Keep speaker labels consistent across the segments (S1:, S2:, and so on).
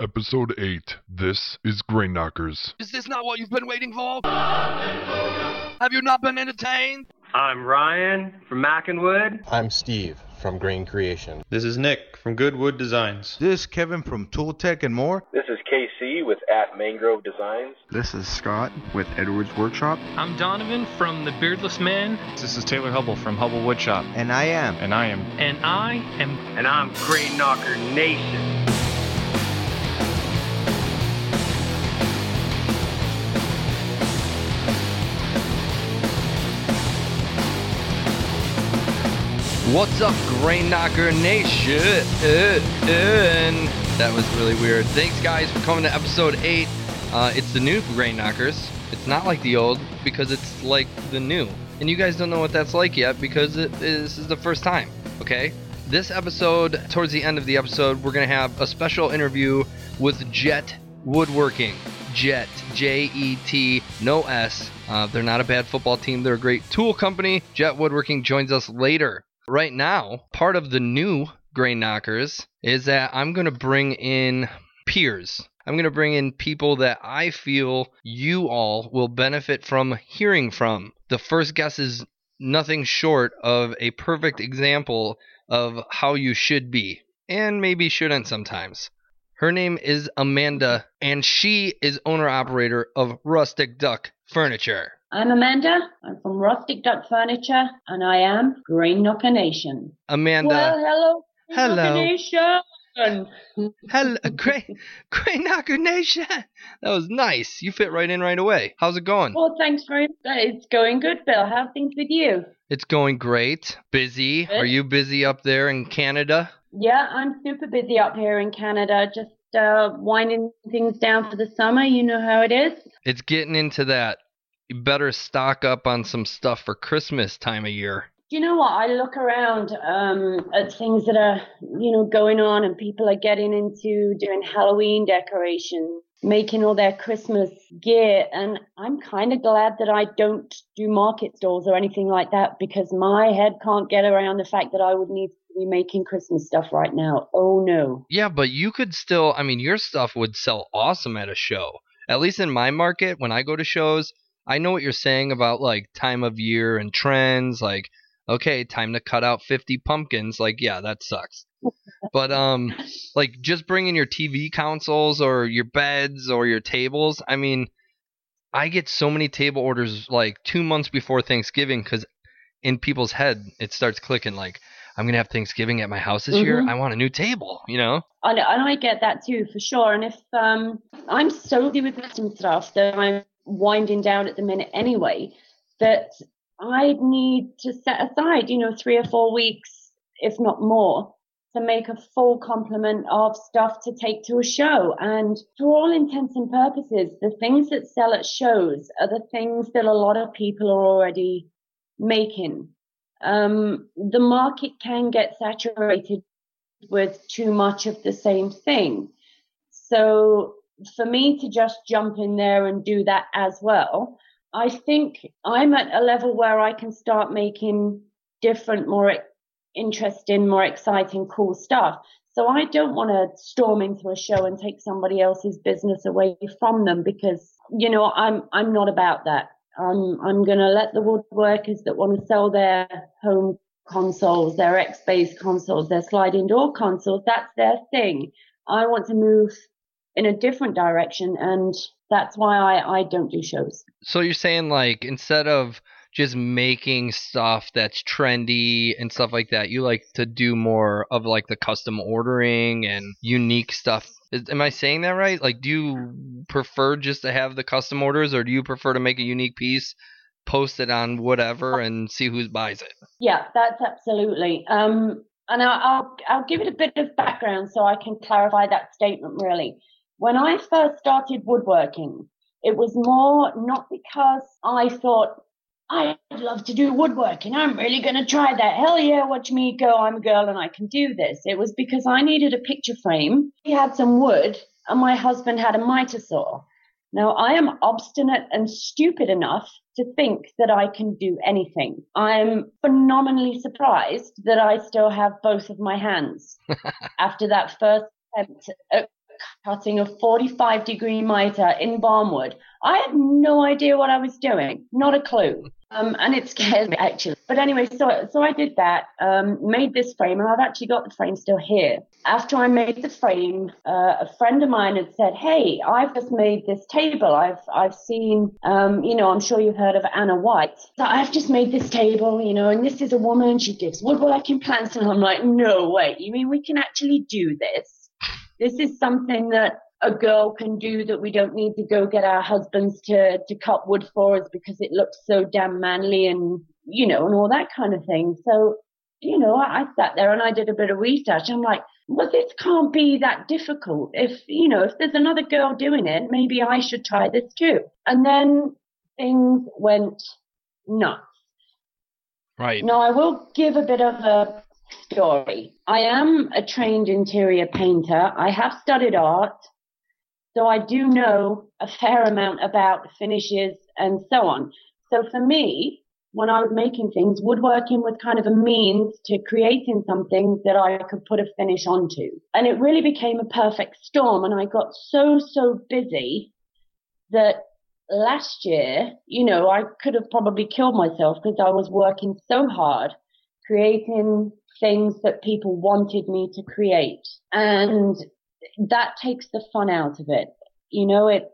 S1: Episode 8. This is Grain Knockers.
S2: Is this not what you've been waiting for? Have you not been entertained?
S3: I'm Ryan from Mackenwood.
S4: I'm Steve from Grain Creation.
S5: This is Nick from Goodwood Designs.
S6: This is Kevin from Tool Tech and more.
S7: This is KC with at Mangrove Designs.
S8: This is Scott with Edwards Workshop.
S9: I'm Donovan from The Beardless Man.
S10: This is Taylor Hubble from Hubble Woodshop.
S6: And I am.
S10: And I am.
S9: And I am.
S3: And I'm Grain Knocker Nation.
S2: What's up, Grain Knocker Nation? That was really weird. Thanks, guys, for coming to episode 8. Uh, it's the new Grain Knockers. It's not like the old because it's like the new. And you guys don't know what that's like yet because it is, this is the first time, okay? This episode, towards the end of the episode, we're going to have a special interview with Jet Woodworking. Jet, J E T, no S. Uh, they're not a bad football team. They're a great tool company. Jet Woodworking joins us later right now, part of the new grain knockers is that I'm going to bring in peers. I'm going to bring in people that I feel you all will benefit from hearing from. The first guest is nothing short of a perfect example of how you should be, and maybe shouldn't sometimes. Her name is Amanda, and she is owner operator of Rustic Duck Furniture.
S11: I'm Amanda. I'm from Rustic Duck Furniture, and I am Grain Knocker Nation.
S2: Amanda.
S11: Well, hello.
S2: Hello. Hello, Grain, Grain Knocker Nation. That was nice. You fit right in right away. How's it going?
S11: Well, thanks very much. It's going good, Bill. How are things with you?
S2: It's going great. Busy. Good. Are you busy up there in Canada?
S11: Yeah, I'm super busy up here in Canada. Just uh, winding things down for the summer. You know how it is.
S2: It's getting into that you better stock up on some stuff for Christmas time of year.
S11: Do you know what? I look around um, at things that are, you know, going on, and people are getting into doing Halloween decorations, making all their Christmas gear, and I'm kind of glad that I don't do market stalls or anything like that because my head can't get around the fact that I would need to be making Christmas stuff right now. Oh no.
S2: Yeah, but you could still. I mean, your stuff would sell awesome at a show. At least in my market, when I go to shows, I know what you're saying about like time of year and trends. Like, okay, time to cut out 50 pumpkins. Like, yeah, that sucks. but um, like just bringing your TV consoles or your beds or your tables. I mean, I get so many table orders like two months before Thanksgiving because in people's head it starts clicking like. I'm gonna have Thanksgiving at my house this mm-hmm. year. I want a new table, you know.
S11: And, and I get that too for sure. And if um, I'm solely with some stuff that I'm winding down at the minute anyway, that I need to set aside, you know, three or four weeks, if not more, to make a full complement of stuff to take to a show. And for all intents and purposes, the things that sell at shows are the things that a lot of people are already making. Um, the market can get saturated with too much of the same thing. So for me to just jump in there and do that as well, I think I'm at a level where I can start making different, more interesting, more exciting, cool stuff. So I don't want to storm into a show and take somebody else's business away from them because, you know, I'm, I'm not about that. I'm, I'm going to let the woodworkers that want to sell their home consoles, their X-based consoles, their sliding door consoles, that's their thing. I want to move in a different direction and that's why I, I don't do shows.
S2: So you're saying like instead of just making stuff that's trendy and stuff like that, you like to do more of like the custom ordering and unique stuff. Is, am I saying that right? Like do you prefer just to have the custom orders or do you prefer to make a unique piece? Post it on whatever and see who buys it.
S11: Yeah, that's absolutely. Um, and I'll, I'll I'll give it a bit of background so I can clarify that statement really. When I first started woodworking, it was more not because I thought I'd love to do woodworking. I'm really going to try that. Hell yeah, watch me go. I'm a girl and I can do this. It was because I needed a picture frame. We had some wood and my husband had a miter saw. Now I am obstinate and stupid enough to think that I can do anything. I'm phenomenally surprised that I still have both of my hands after that first attempt at cutting a 45 degree mitre in barnwood. I had no idea what I was doing, not a clue. Um, and it scares me actually. But anyway, so so I did that, um, made this frame, and I've actually got the frame still here. After I made the frame, uh, a friend of mine had said, "Hey, I've just made this table. I've I've seen, um, you know, I'm sure you've heard of Ana White. So I've just made this table, you know, and this is a woman. She gives woodworking plants, and I'm like, no way. You mean we can actually do this? This is something that a girl can do that we don't need to go get our husbands to, to cut wood for us because it looks so damn manly and, you know, and all that kind of thing. So, you know, I, I sat there and I did a bit of research. I'm like, well, this can't be that difficult. If, you know, if there's another girl doing it, maybe I should try this too. And then things went nuts.
S2: Right.
S11: Now, I will give a bit of a story. I am a trained interior painter. I have studied art. So I do know a fair amount about finishes and so on. So for me, when I was making things, woodworking was kind of a means to creating something that I could put a finish onto. And it really became a perfect storm. And I got so, so busy that last year, you know, I could have probably killed myself because I was working so hard creating things that people wanted me to create. And that takes the fun out of it. You know, it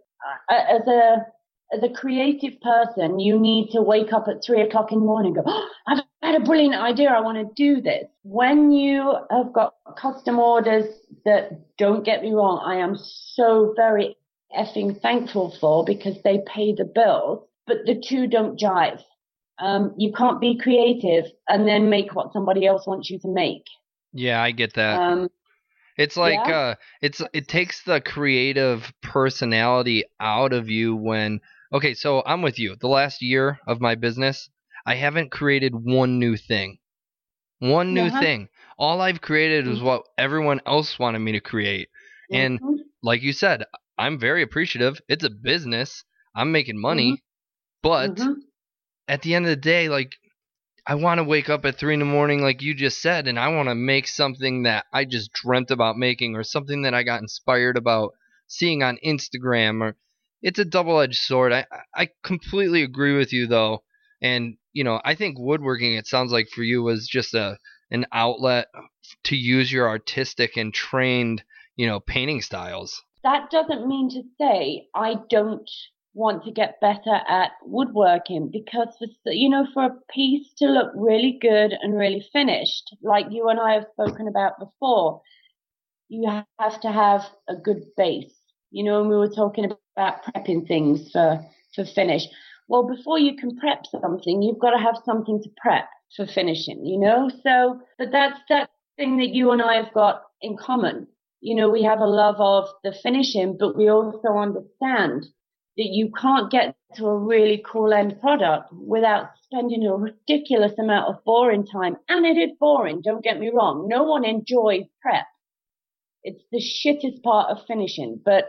S11: uh, as a as a creative person, you need to wake up at three o'clock in the morning and go, oh, I've had a brilliant idea. I want to do this. When you have got custom orders that don't get me wrong, I am so very effing thankful for because they pay the bills, but the two don't jive. Um, you can't be creative and then make what somebody else wants you to make.
S2: Yeah, I get that. Um, it's like yeah. uh it's it takes the creative personality out of you when okay, so I'm with you. The last year of my business, I haven't created one new thing. One new uh-huh. thing. All I've created is mm-hmm. what everyone else wanted me to create. And mm-hmm. like you said, I'm very appreciative. It's a business. I'm making money. Mm-hmm. But mm-hmm. At the end of the day, like I want to wake up at three in the morning, like you just said, and I want to make something that I just dreamt about making, or something that I got inspired about seeing on Instagram. Or it's a double-edged sword. I I completely agree with you though, and you know I think woodworking. It sounds like for you was just a an outlet to use your artistic and trained you know painting styles.
S11: That doesn't mean to say I don't want to get better at woodworking because for, you know for a piece to look really good and really finished like you and I have spoken about before you have to have a good base. You know we were talking about prepping things for for finish. Well before you can prep something you've got to have something to prep for finishing you know? So but that's that thing that you and I have got in common. You know we have a love of the finishing but we also understand you can't get to a really cool end product without spending a ridiculous amount of boring time. And it is boring, don't get me wrong. No one enjoys prep. It's the shittest part of finishing, but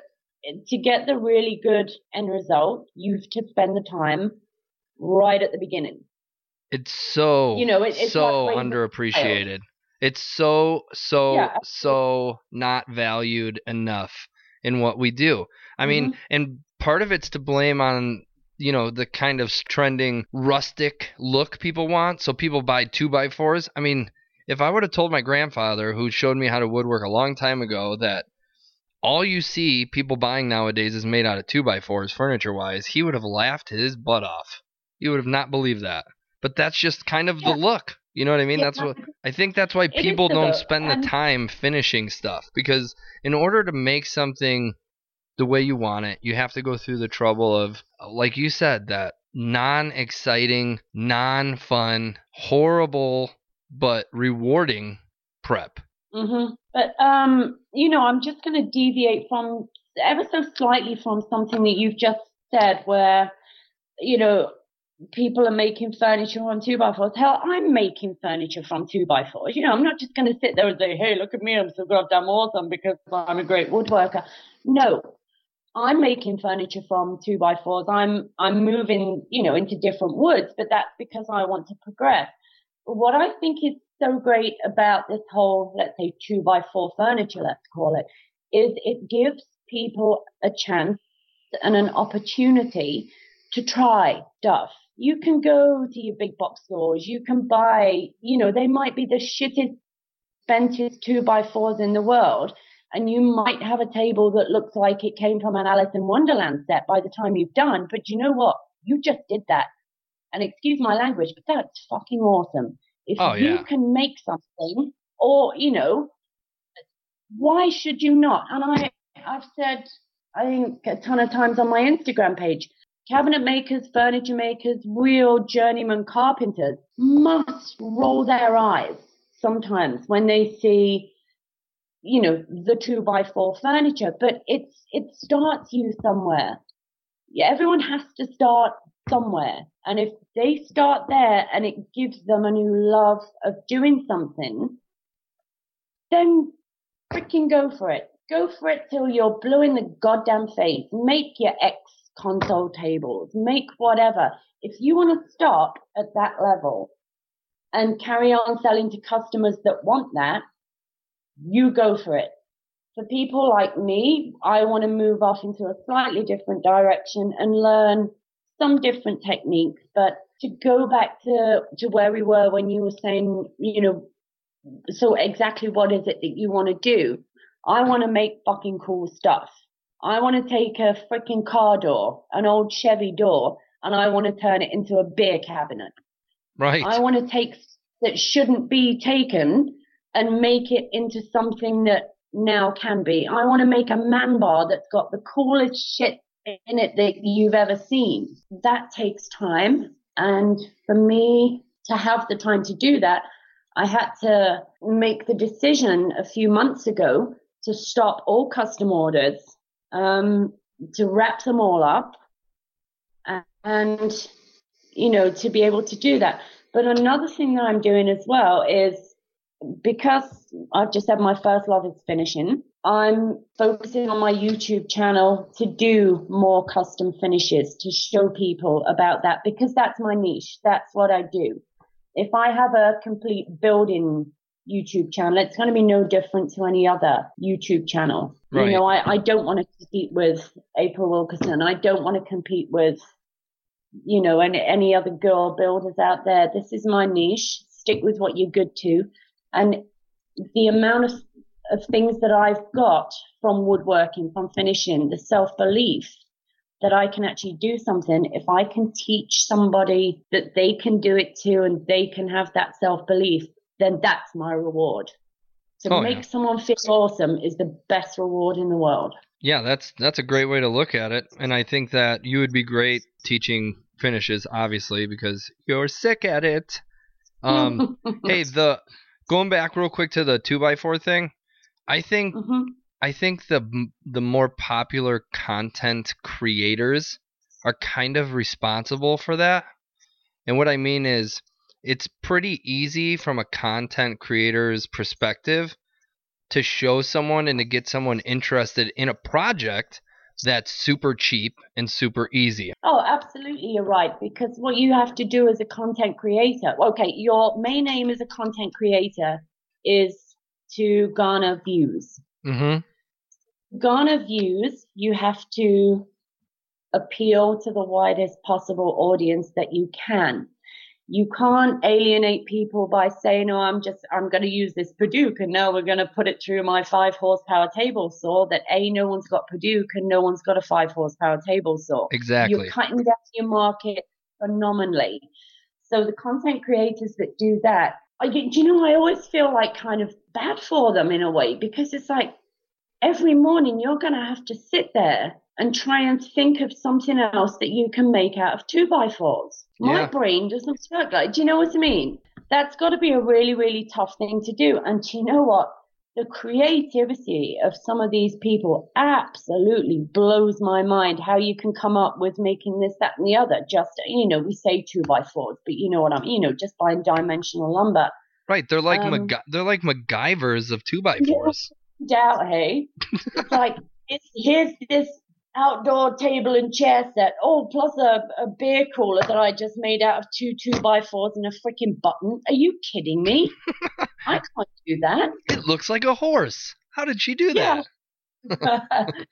S11: to get the really good end result, you've to spend the time right at the beginning.
S2: It's so, you know, it, it's so underappreciated. It's so, so, yeah, so not valued enough in what we do. I mean, mm-hmm. and part of it's to blame on you know the kind of trending rustic look people want. So people buy two by fours. I mean if i would have told my grandfather who showed me how to woodwork a long time ago that all you see people buying nowadays is made out of two by fours furniture wise he would have laughed his butt off. He would have not believed that. But that's just kind of yeah. the look. You know what i mean? Yeah. that's what i think that's why people don't spend the time finishing stuff. Because in order to make something the way you want it. You have to go through the trouble of, like you said, that non exciting, non fun, horrible, but rewarding prep.
S11: Mm-hmm. But, um, you know, I'm just going to deviate from ever so slightly from something that you've just said, where, you know, people are making furniture on two by fours. Hell, I'm making furniture from two by fours. You know, I'm not just going to sit there and say, hey, look at me, I'm so goddamn awesome because I'm a great woodworker. No, I'm making furniture from two by fours. I'm I'm moving, you know, into different woods, but that's because I want to progress. What I think is so great about this whole, let's say, two by four furniture, let's call it, is it gives people a chance and an opportunity to try stuff. You can go to your big box stores. You can buy, you know, they might be the shittest, expensive two by fours in the world. And you might have a table that looks like it came from an Alice in Wonderland set by the time you've done. But you know what? You just did that. And excuse my language, but that's fucking awesome. If
S2: Oh,
S11: you
S2: yeah.
S11: can make something or, you know, why should you not? And I, I've said, I think a ton of times on my Instagram page, cabinet makers, furniture makers, real journeyman carpenters must roll their eyes sometimes when they see, you know, the two by four furniture, but it's, it starts you somewhere. Yeah, everyone has to start somewhere. And if they start there and it gives them a new love of doing something, then freaking go for it. Go for it till you're blue in the goddamn face. Make your X console tables. Make whatever. If you want to stop at that level and carry on selling to customers that want that, you go for it. For people like me, I want to move off into a slightly different direction and learn some different techniques, but to go back to, to where we were when you were saying, you know, so exactly what is it that you want to do? I want to make fucking cool stuff. I want to take a freaking car door, an old Chevy door, and I want to turn it into a beer cabinet.
S2: Right.
S11: I want to take that shouldn't be taken and make it into something that now can be. I want to make a man bar that's got the coolest shit in it that you've ever seen. That takes time. And for me to have the time to do that, I had to make the decision a few months ago to stop all custom orders, um, to wrap them all up and, you know, to be able to do that. But another thing that I'm doing as well is because I've just had my first love is finishing, I'm focusing on my YouTube channel to do more custom finishes to show people about that because that's my niche. That's what I do. If I have a complete building YouTube channel, it's going to be no different to any other YouTube channel.
S2: Right.
S11: You know, I, I don't want to compete with April Wilkerson. I don't want to compete with, you know, any, any other girl builders out there. This is my niche. Stick with what you're good to. And the amount of, of things that I've got from woodworking, from finishing, the self belief that I can actually do something, if I can teach somebody that they can do it too and they can have that self belief, then that's my reward. To
S2: Oh,
S11: make
S2: yeah.
S11: someone feel awesome is the best reward in the world.
S2: Yeah, that's that's a great way to look at it, and I think that you would be great teaching finishes, obviously, because you're sick at it. Um, hey, the going back real quick to the two by four thing, I think
S11: Mhm.
S2: I think the the more popular content creators are kind of responsible for that. And what I mean is it's pretty easy from a content creator's perspective to show someone and to get someone interested in a project that's super cheap and super easy.
S11: Oh, absolutely, you're right. Because what you have to do as a content creator, okay, your main aim as a content creator is to garner views.
S2: Mm-hmm.
S11: Garner views, you have to appeal to the widest possible audience that you can. You can't alienate people by saying, "Oh, I'm just I'm going to use this Padauk, and now we're going to put it through my five horsepower table saw." That a no one's got Padauk and no one's got a five horsepower table saw.
S2: Exactly.
S11: You're cutting down your market phenomenally. So the content creators that do that, I, do you know, I always feel like kind of bad for them in a way because it's like every morning you're going to have to sit there and try and think of something else that you can make out of two by fours. My
S2: Yeah.
S11: brain doesn't work like, do you know what I mean? That's got to be a really, really tough thing to do. And do you know what? The creativity of some of these people absolutely blows my mind how you can come up with making this, that, and the other. Just, you know, we say two by fours, but you know what I mean? You know, just buying dimensional lumber.
S2: Right, they're like
S11: Um,
S2: Mac- they're like MacGyvers of two by
S11: Yeah.
S2: fours.
S11: doubt, hey. It's like, it's, here's this outdoor table and chair set. Oh, plus a, a beer cooler that I just made out of two two by fours and a freaking button. Are you kidding me? I can't do that.
S2: It looks like a horse. How did she do
S11: Yeah.
S2: that?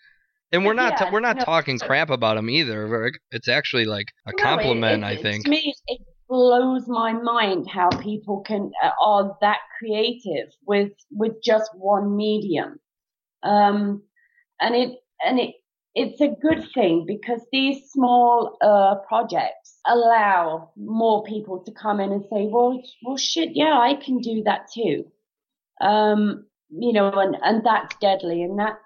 S2: And we're not
S11: Yeah,
S2: we're not
S11: no,
S2: talking crap about him either. It's actually like a
S11: No, it-
S2: compliment,
S11: it-
S2: I think.
S11: To me, it blows my mind how people can uh, are that creative with with just one medium, um, and it and it it's a good thing because these small uh, projects allow more people to come in and say, well, well, shit, yeah, I can do that too. Um, you know, and, and that's deadly. And that's,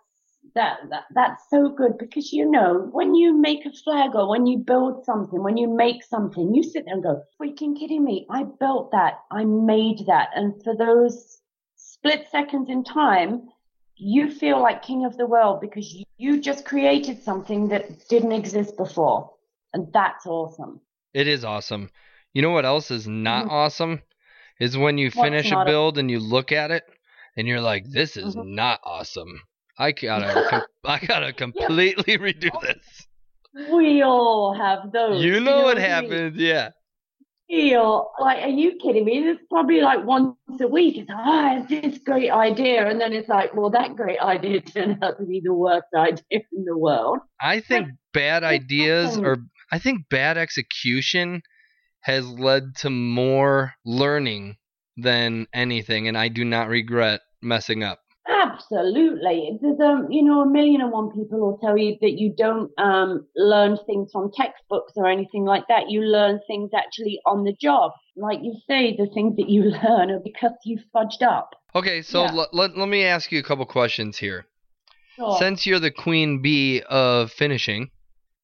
S11: that, that, that's so good because, you know, when you make a flag or when you build something, when you make something, you sit there and go, freaking kidding me. I built that. I made that. And for those split seconds in time, you feel like king of the world because you, you just created something that didn't exist before. And that's awesome.
S2: It is awesome. You know what else is not
S11: Mhm.
S2: awesome? Is when you
S11: What's
S2: finish a
S11: not a-
S2: build and you look at it and you're like, "This is
S11: Mhm.
S2: not awesome. I gotta, com- I gotta completely redo this."
S11: We all have those.
S2: You know what
S11: I mean?
S2: happens, yeah.
S11: Feel like, are you kidding me? It's probably like once a week. It's ah, like, oh, I have this great idea, and then it's like, well, that great idea turned out to be the worst idea in the world.
S2: I think bad ideas or I think bad execution has led to more learning than anything, and I do not regret messing up.
S11: Absolutely. There's a you know, a million and one people will tell you that you don't um learn things from textbooks or anything like that. You learn things actually on the job. Like you say, the things that you learn are because you fudged up.
S2: Okay, so
S11: Yeah.
S2: let, let, let me ask you a couple questions here.
S11: Sure.
S2: Since you're the queen bee of finishing,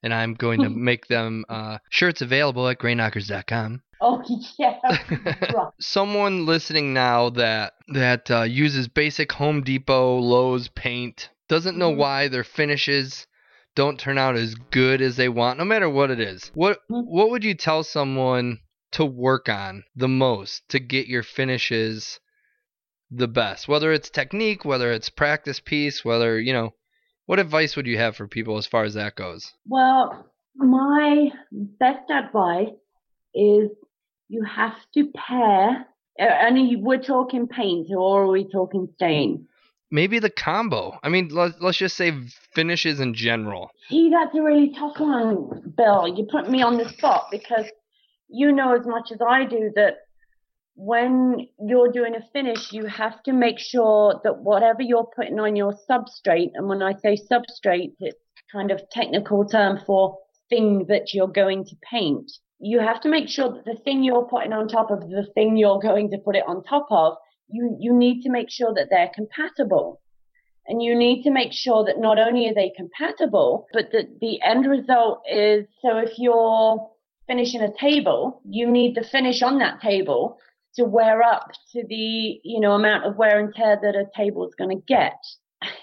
S2: and I'm going to make them uh, shirts available at grainknockers.com.
S11: oh yeah.
S2: Someone listening now that that uh, uses basic Home Depot, Lowe's paint doesn't know
S11: Mhm.
S2: why their finishes don't turn out as good as they want, no matter what it is. What
S11: Mhm.
S2: what would you tell someone to work on the most to get your finishes the best? Whether it's technique, whether it's practice piece, whether you know, what advice would you have for people as far as that goes?
S11: Well, my best advice is you have to pair. uh, And we're talking paint, or are we talking stain?
S2: Maybe the combo. I mean, let's let's just say finishes in general.
S11: See, that's a really tough one, Bill. You put me on the spot because you know as much as I do that when you're doing a finish, you have to make sure that whatever you're putting on your substrate, and when I say substrate, it's kind of technical term for thing that you're going to paint. You have to make sure that the thing you're putting on top of the thing you're going to put it on top of, you, you need to make sure that they're compatible. And you need to make sure that not only are they compatible, but that the end result is so if you're finishing a table, you need the finish on that table to wear up to the, you know, amount of wear and tear that a table is going to get.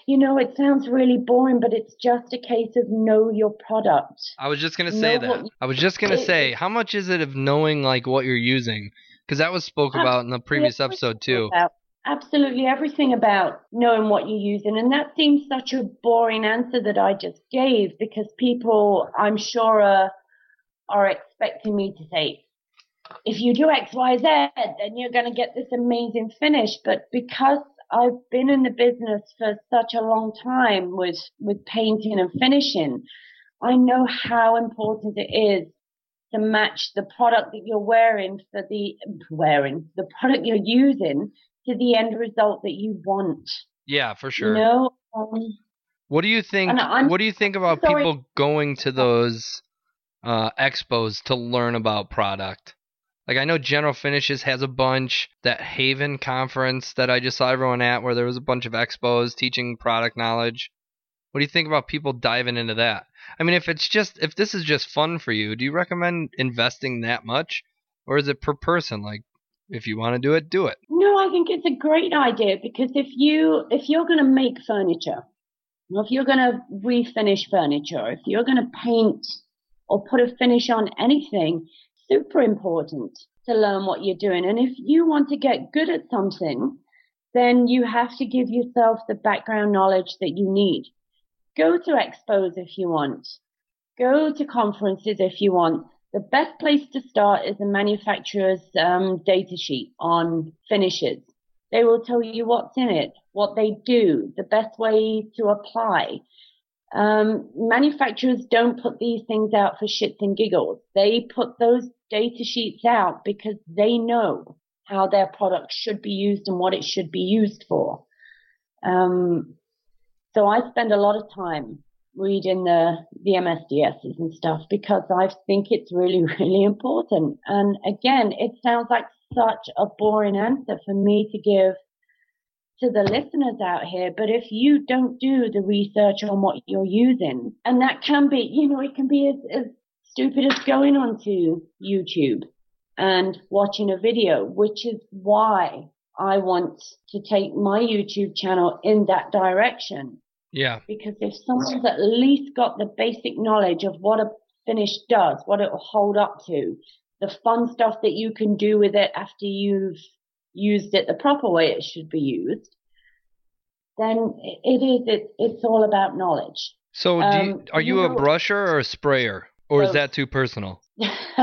S11: You know, it sounds really boring, but it's just a case of know your product.
S2: I was just gonna say
S11: Know
S2: that.
S11: you-
S2: I was just gonna say, how much is it of knowing like what you're using? Because that was spoke about in the previous episode too.
S11: About absolutely everything about knowing what you're using. And that seems such a boring answer that I just gave because people, I'm sure, are, are expecting me to say, if you do X, Y, Z, then you're going to get this amazing finish. But because I've been in the business for such a long time with, with painting and finishing, I know how important it is to match the product that you're wearing for the wearing the product you're using to the end result that you want.
S2: Yeah, for sure.
S11: You know, um,
S2: What do you think? What do you think about
S11: sorry.
S2: people going to those uh, expos to learn about product? Like I know General Finishes has a bunch. That Haven conference that I just saw everyone at, where there was a bunch of expos teaching product knowledge. What do you think about people diving into that? I mean, if it's just if this is just fun for you, do you recommend investing that much, or is it per person? Like, if you want to do it, do it.
S11: no, I think it's a great idea because if you if you're going to make furniture, or if you're going to refinish furniture, if you're going to paint or put a finish on anything, super important to learn what you're doing. And if you want to get good at something, then you have to give yourself the background knowledge that you need. Go to expos if you want. Go to conferences if you want. The best place to start is the manufacturer's um, data sheet on finishes They will tell you what's in it, what they do, the best way to apply. Um, manufacturers don't put these things out for shits and giggles. They put those data sheets out because they know how their product should be used and what it should be used for. Um, so I spend a lot of time reading the the MSDSs and stuff because I think it's really really important. And again, it sounds like such a boring answer for me to give to the listeners out here, but if you don't do the research on what you're using, and that can be, you know, it can be as, as stupid as going onto YouTube and watching a video, which is why I want to take my YouTube channel in that direction.
S2: Yeah.
S11: Because if someone's at least got the basic knowledge of what a finish does, what it will hold up to, the fun stuff that you can do with it after you've used it the proper way it should be used, then it is, it, it's all about knowledge.
S2: So, you,
S11: Um,
S2: are you,
S11: you
S2: a brusher or a sprayer? Or is that too personal?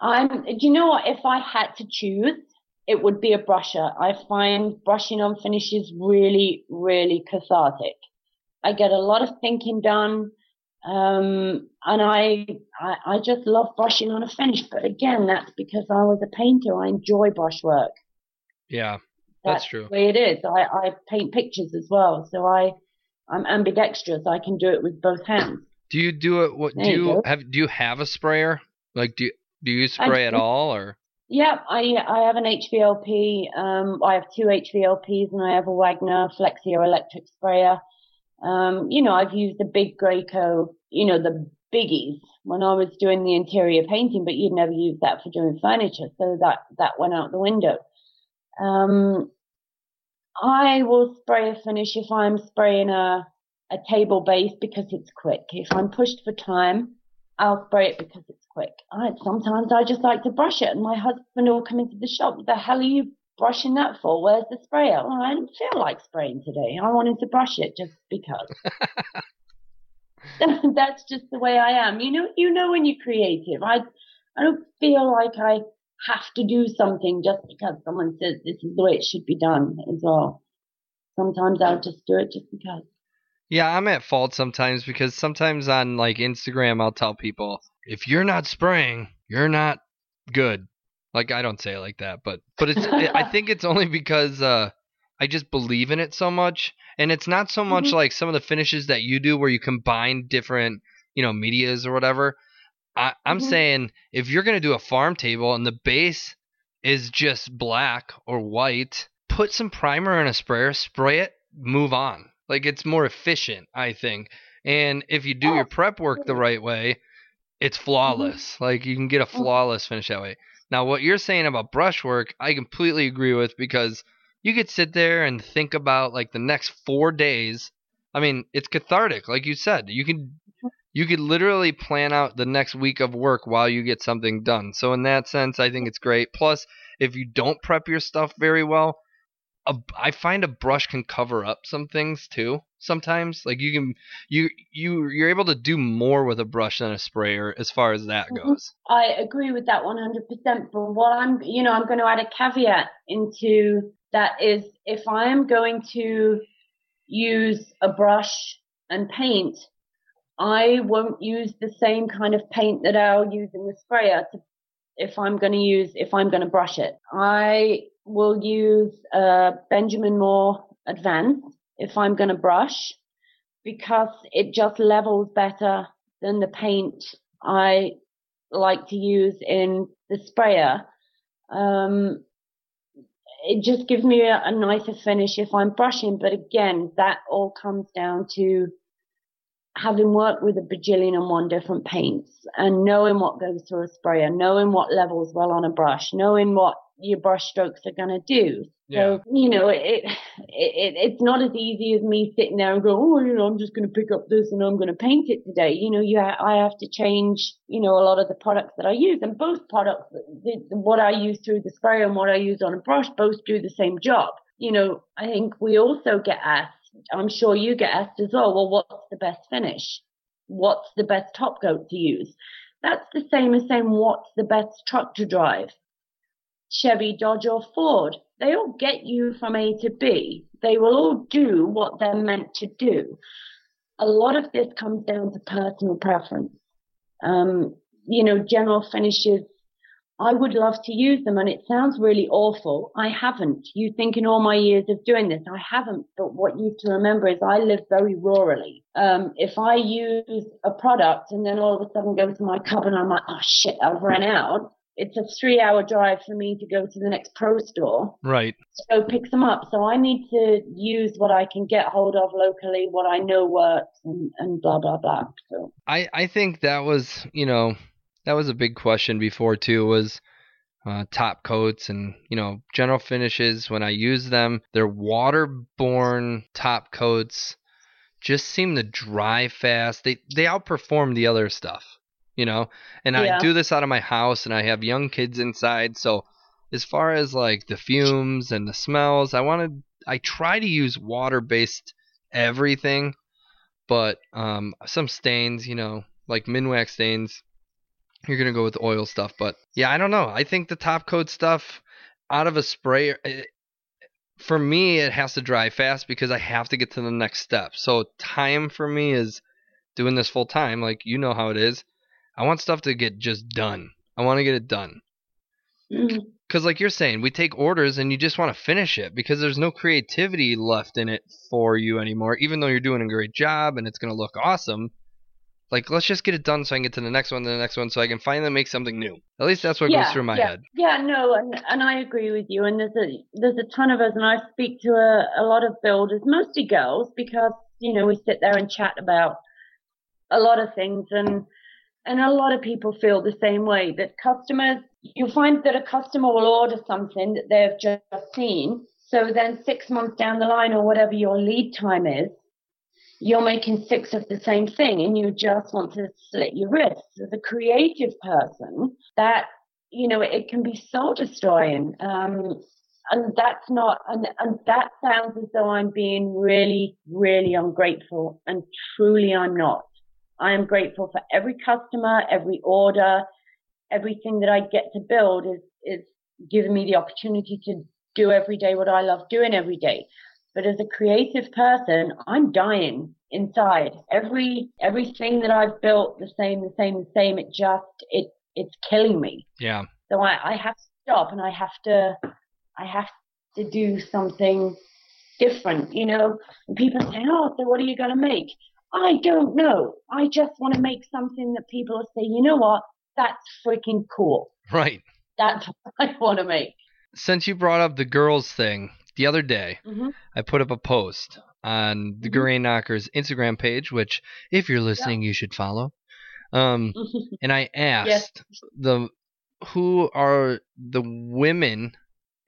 S11: I'm, do you know what? If I had to choose, it would be a brusher. I find brushing on finishes really, really cathartic. I get a lot of thinking done. Um, and I, I, I just love brushing on a finish. But again, that's because I was a painter. I enjoy brushwork.
S2: Yeah,
S11: That's,
S2: that's true.
S11: the way it is. I, I paint pictures as well. So I, I'm ambidextrous. I can do it with both hands.
S2: Do you do it? What do
S11: you
S2: you have? Do you have a sprayer? Like, do you, do you spray at all, or
S11: Yeah, I I have an HVLP. Um, I have two HVLPs and I have a Wagner Flexio electric sprayer. Um, you know, I've used the big Graco, you know, the biggies when I was doing the interior painting, but you'd never use that for doing furniture, so that that went out the window. Um, I will spray a finish if I'm spraying a a table base because it's quick. If I'm pushed for time, I'll spray it because it's quick. I, sometimes I just like to brush it, and my husband will come into the shop. What the hell are you brushing that for? Where's the sprayer? Well, I didn't feel like spraying today. I wanted to brush it just because. That's just the way I am. You know, you know when you're creative. I, I don't feel like I have to do something just because someone says this is the way it should be done as well. Sometimes I'll just do it just because.
S2: Yeah, I'm at fault sometimes because sometimes on like Instagram I'll tell people if you're not spraying, you're not good. Like I don't say it like that, but but it's I think it's only because uh I just believe in it so much, and it's not so much
S11: Mhm.
S2: like some of the finishes that you do where you combine different you know medias or whatever. I, I'm
S11: Mhm.
S2: saying if you're gonna do a farm table and the base is just black or white, put some primer in a sprayer, spray it, move on. Like it's more efficient, I think. And if you do your oh, prep work the right way, it's mm-hmm. flawless. Like you can get a oh. flawless finish that way. Now, what you're saying about brushwork, I completely agree with because you could sit there and think about like the next four days. I mean, it's cathartic, like you said. You can you could literally plan out the next week of work while you get something done. So in that sense, I think it's great. Plus, if you don't prep your stuff very well, a, I find a brush can cover up some things too. Sometimes, like you can you you you're able to do more with a brush than a sprayer as far as that
S11: Mhm.
S2: goes.
S11: I agree with that 100%. But what I'm, you know, I'm going to add a caveat into that is if I am going to use a brush and paint, I won't use the same kind of paint that I'll use in the sprayer to, if I'm going to use, if I'm going to brush it. I will use uh, Benjamin Moore Advanced if I'm going to brush because it just levels better than the paint I like to use in the sprayer. Um, it just gives me a, a nicer finish if I'm brushing. But again, that all comes down to having worked with a bajillion and one different paints and knowing what goes through a sprayer, knowing what levels well on a brush, knowing what your brush strokes are going to do.
S2: Yeah.
S11: So, you know, it, it, it, it's not as easy as me sitting there and go, oh, you know, I'm just going to pick up this and I'm going to paint it today. You know, you ha- I have to change, you know, a lot of the products that I use and both products, the, the, what I use through the spray and what I use on a brush, both do the same job. You know, I think we also get asked, I'm sure you get asked as well, well, what's the best finish? What's the best top coat to use? That's the same as saying what's the best truck to drive Chevy, Dodge, or Ford. They all get you from A to B. They will all do what they're meant to do. A lot of this comes down to personal preference. Um, you know, general finishes I would love to use them and it sounds really awful. I haven't. You think in all my years of doing this, I haven't. But what you have to remember is I live very rurally. Um, if I use a product and then all of a sudden go to my cupboard and I'm like, oh shit, I've run out. It's a three hour drive for me to go to the next pro store.
S2: Right.
S11: Go pick them up. So I need to use what I can get hold of locally, what I know works and, and blah, blah, blah. So
S2: I, I think that was, you know, that was a big question before too was uh, top coats and you know general finishes when i use them they're waterborne top coats just seem to dry fast they they outperform the other stuff you know and
S11: Yeah.
S2: i do this out of my house and i have young kids inside so as far as like the fumes and the smells i wanted i try to use water based everything but um some stains you know like minwax stains you're gonna go with oil stuff. But yeah, I don't know. I think the top coat stuff out of a sprayer, it, for me, it has to dry fast because I have to get to the next step. So time for me is doing this full time. Like you know how it is. I want stuff to get just done. I want to get it done.
S11: mm,
S2: Because like you're saying, we take orders and you just want to finish it because there's no creativity left in it for you anymore. Even though you're doing a great job and it's gonna look awesome. Like let's just get it done so I can get to the next one, to the next one, so I can finally make something new. At least that's what goes through my
S11: yeah,
S2: head.
S11: Yeah, no, and and I agree with you. And there's a there's a ton of us, and I speak to a, a lot of builders, mostly girls, because you know we sit there and chat about a lot of things, and and a lot of people feel the same way. That customers, you find that a customer will order something that they've just seen, so then six months down the line or whatever your lead time is, you're making six of the same thing and you just want to slit your wrists. As a creative person, that, you know, it can be soul destroying. Um, and that's not, and, and that sounds as though I'm being really, really ungrateful and truly I'm not. I am grateful for every customer, every order, everything that I get to build is, is giving me the opportunity to do every day what I love doing every day. But as a creative person, I'm dying inside. Every everything that I've built, the same, the same, the same. It just it it's killing me.
S2: Yeah.
S11: So I, I have to stop and I have to I have to do something different, you know. And people say, Oh, so what are you gonna make? I don't know. I just want to make something that people will say, you know what, that's freaking cool.
S2: Right.
S11: That's what I want to make.
S2: Since you brought up the girls thing, the other day
S11: hmm
S2: I put up a post on the Grain Knockers Instagram page, which if you're listening, you should follow. Um, and I asked the who are the women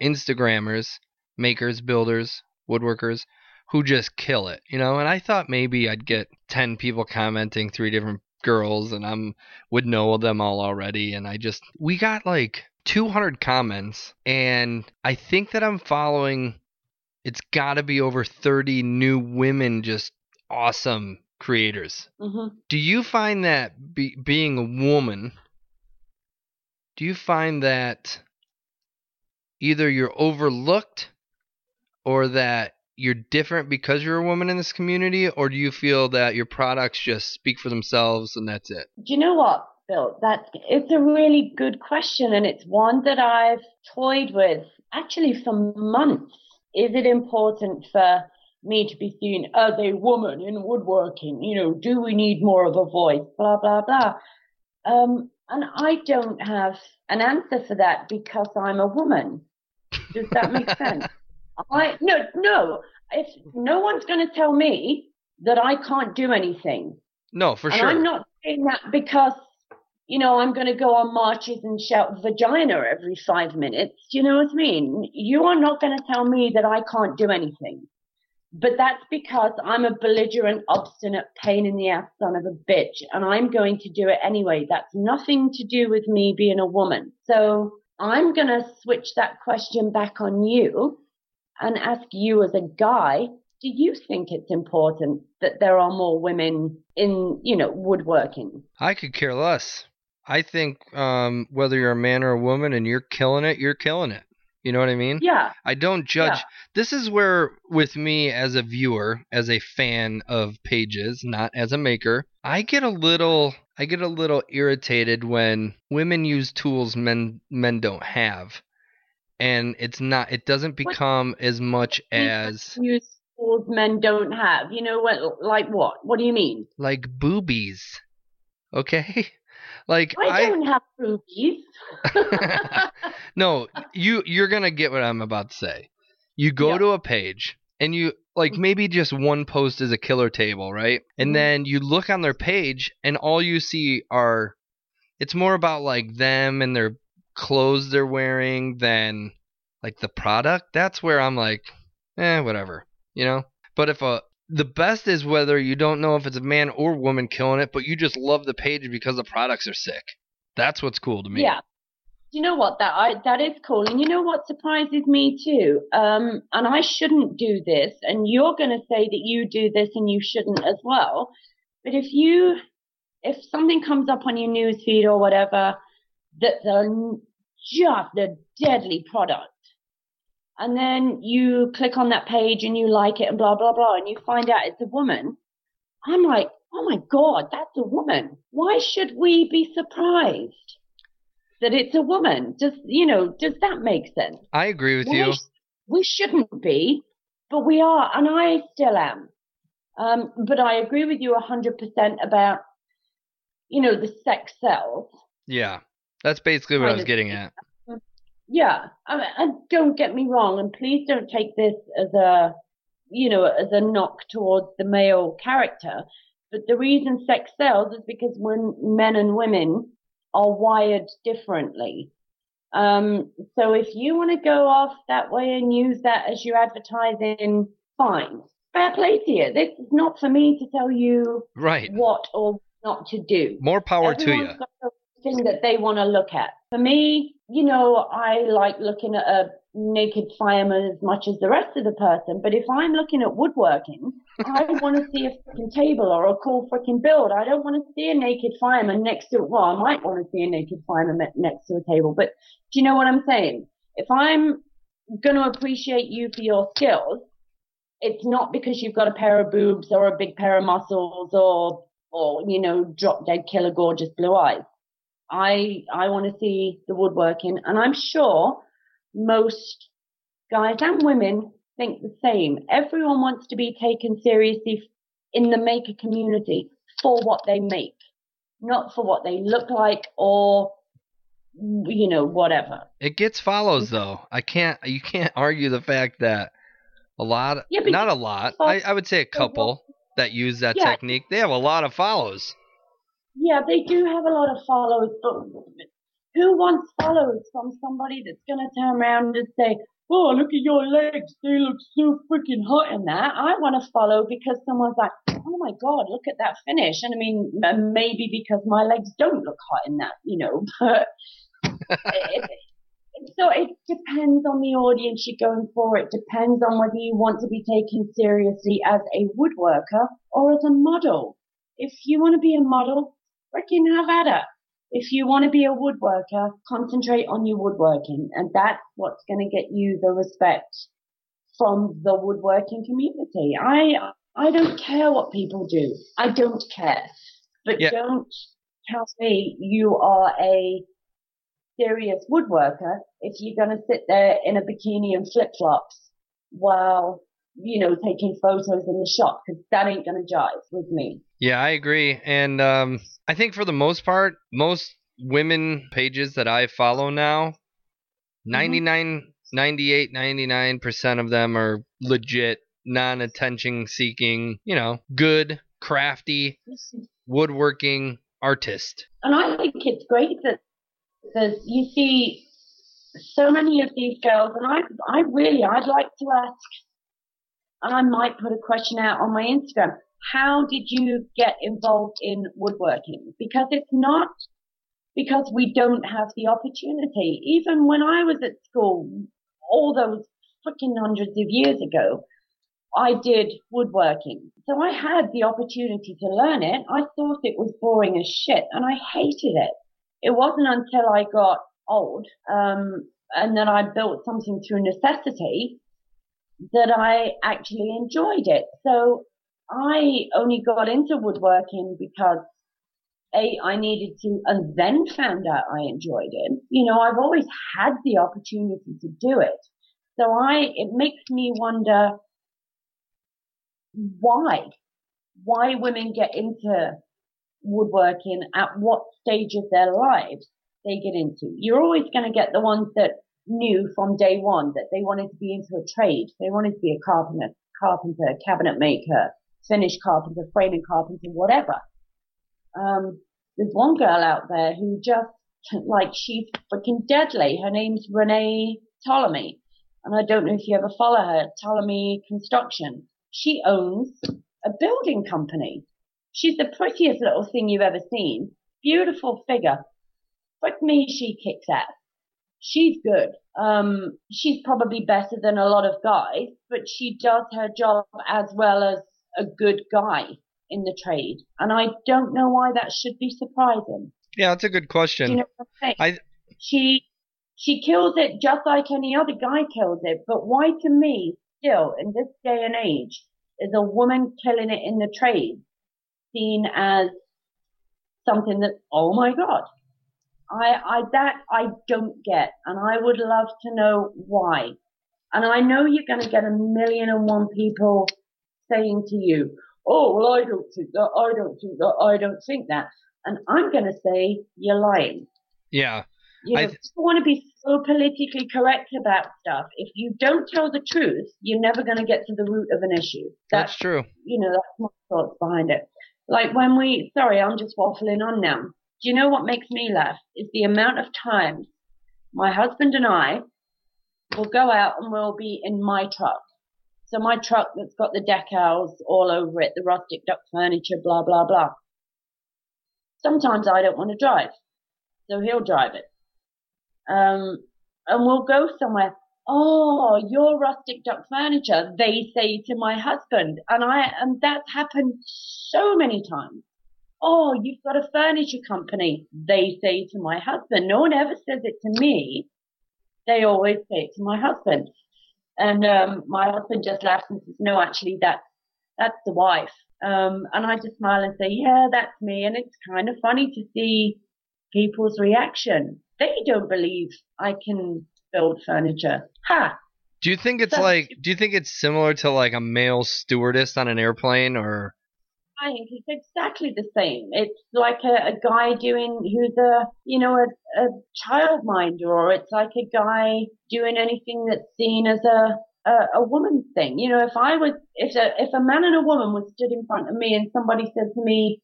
S2: Instagrammers, makers, builders, woodworkers who just kill it, you know? And I thought maybe I'd get 10 people commenting, three different girls and I'm would know them all already and I just we got like 200 comments and I think that I'm following it's got to be over 30 new women just awesome creators.
S11: hmm
S2: Do you find that be, being a woman, do you find that either you're overlooked or that you're different because you're a woman in this community, or do you feel that your products just speak for themselves and that's it?
S11: Do you know what, Bill? That it's a really good question, and it's one that I've toyed with actually for months. Is it important for me to be seen as a woman in woodworking? You know, do we need more of a voice? Blah blah blah. Um, and I don't have an answer for that because I'm a woman. Does that make sense? I no no. If no one's going to tell me that I can't do anything,
S2: No, for
S11: and
S2: sure.
S11: I'm not saying that because, you know, I'm going to go on marches and shout vagina every five minutes. You know what I mean? You are not going to tell me that I can't do anything. But that's because I'm a belligerent, obstinate, pain in the ass son of a bitch, and I'm going to do it anyway. That's nothing to do with me being a woman. So I'm going to switch that question back on you and ask you as a guy do you think it's important that there are more women in, you know, woodworking?
S2: I could care less. I think um, whether you're a man or a woman and you're killing it, you're killing it. You know what I mean?
S11: Yeah.
S2: I don't judge.
S11: Yeah.
S2: This is where, with me as a viewer, as a fan of pages, not as a maker, I get a little, I get a little irritated when women use tools men men don't have, and it's not. It doesn't become as much as
S11: tools men don't have. You know what? Like what? What do you mean?
S2: like boobies. Okay, like
S11: I don't have boobies.
S2: no, you you're gonna get what I'm about to say. You go
S11: Yeah.
S2: to a page and you like maybe just one post is a killer table, right? And
S11: Mhm.
S2: then you look on their page and all you see are it's more about like them and their clothes they're wearing than like the product. That's where I'm like, eh, whatever, you know. But if a the best is whether you don't know if it's a man or woman killing it, but you just love the page because the products are sick. That's what's cool to me.
S11: Yeah. You know what that I that is cool, and you know what surprises me too. Um, and I shouldn't do this, and you're going to say that you do this and you shouldn't as well. But if you, if something comes up on your news feed or whatever, that's a just a deadly product, and then you click on that page and you like it and blah blah blah, and you find out it's a woman, I'm like, oh my god, that's a woman. Why should we be surprised? that it's a woman. Does you know? Does that make sense?
S2: I agree with you.
S11: We shouldn't be, but we are, and I still am. Um, but I agree with you hundred percent about, you know, the sex sells.
S2: Yeah. That's basically what I was getting at.
S11: Yeah, I mean, and don't get me wrong, and please don't take this as a, you know, as a knock towards the male character. But the reason sex sells is because when men and women are wired differently. Um, so if you want to go off that way and use that as your advertising, fine. Fair play to you. This is not for me to tell you
S2: Right.
S11: what or not to do.
S2: More power to
S11: Everyone's
S2: you.
S11: Thing that they want to look at. For me, you know, I like looking at a naked fireman as much as the rest of the person. But if I'm looking at woodworking, I want to see a freaking table or a cool freaking build. I don't want to see a naked fireman next to, well, I might want to see a naked fireman next to a table. But do you know what I'm saying? If I'm going to appreciate you for your skills, it's not because you've got a pair of boobs or a big pair of muscles or, or, you know, drop dead killer gorgeous blue eyes. I, I want to see the woodworking and I'm sure most guys and women think the same. Everyone wants to be taken seriously in the maker community for what they make, not for what they look like or, you know, whatever.
S2: It gets follows though. I can't you can't argue the fact that a lot
S11: Yeah,
S2: not a lot. I, I would say a couple that use that
S11: Yeah.
S2: technique. They have a lot of follows.
S11: Yeah, they do have a lot of followers, but who wants follows from somebody that's going to turn around and say, oh, look at your legs, they look so freaking hot in that. I want to follow because someone's like, oh my God, look at that finish. And I mean, maybe because my legs don't look hot in that, you know, but it- so it depends on the audience you're going for. It depends on whether you want to be taken seriously as a woodworker or as a model. If you want to be a model, freaking have at it. If you want to be a woodworker, concentrate on your woodworking, and that's what's going to get you the respect from the woodworking community. I I don't care what people do. I don't care, but
S2: Yeah.
S11: don't tell me you are a serious woodworker if you're going to sit there in a bikini and flip flops while you know taking photos in the shop because that ain't going to jive with me.
S2: Yeah, I agree. And um, I think for the most part, most women pages that I follow now, 99, 98, 99% of them are legit, non attention seeking, you know, good, crafty, woodworking artist.
S11: And I think it's great that there's, you see so many of these girls, and I, I really, I'd like to ask, and I might put a question out on my Instagram. How did you get involved in woodworking? Because it's not because we don't have the opportunity. Even when I was at school, all those fucking hundreds of years ago, I did woodworking. So I had the opportunity to learn it. I thought it was boring as shit and I hated it. it wasn't until I got old, um, and then I built something through necessity that I actually enjoyed it. So I only got into woodworking because a, I needed to, and then found out I enjoyed it. You know, I've always had the opportunity to do it. So I, it makes me wonder why, why women get into woodworking at what stage of their lives they get into. You're always going to get the ones that knew from day one that they wanted to be into a trade. They wanted to be a carpenter, carpenter, cabinet maker, finish carpenter, framing carpenter, whatever. Um, there's one girl out there who just, like, she's freaking deadly. Her name's Renee Ptolemy. And I don't know if you ever follow her, Ptolemy Construction. She owns a building company. She's the prettiest little thing you've ever seen. Beautiful figure. But me, she kicks ass. She's good. Um, she's probably better than a lot of guys, but she does her job as well as a good guy in the trade. And I don't know why that should be surprising.
S2: Yeah, that's a good question.
S11: Do you know what I'm saying?
S2: I
S11: she she kills it just like any other guy kills it. But why to me, still in this day and age, is a woman killing it in the trade seen as something that oh my god. I I that I don't get and I would love to know why. And I know you're gonna get a million and one people saying to you, Oh well I don't think that, I don't think that, I don't think that and I'm gonna say you're lying.
S2: yeah.
S11: You know,
S2: I-
S11: people want to be so politically correct about stuff. If you don't tell the truth, you're never going to get to the root of an issue.
S2: That's true.
S11: you know, that's my thoughts behind it. Like when we, sorry, I'm just waffling on now. Do you know what makes me laugh? Is the amount of times my husband and I will go out and we'll be in my truck. So my truck that's got the decals all over it, the rustic duck furniture, blah, blah, blah. Sometimes I don't want to drive. So he'll drive it. Um, and we'll go somewhere. Oh, your rustic duck furniture, they say to my husband. And I, and that's happened so many times. Oh, you've got a furniture company, they say to my husband. No one ever says it to me. They always say it to my husband. And, um, my husband just laughs and says, no, actually, that's, that's the wife. Um, and I just smile and say, yeah, that's me. And it's kind of funny to see people's reaction. They don't believe I can build furniture. Ha!
S2: Do you think it's
S11: So-
S2: like? Do you think it's similar to like a male stewardess on an airplane, or
S11: It's exactly the same. It's like a, a guy doing who's a you know a, a childminder, or it's like a guy doing anything that's seen as a a, a woman's thing. You know, if I was if a if a man and a woman was stood in front of me and somebody said to me,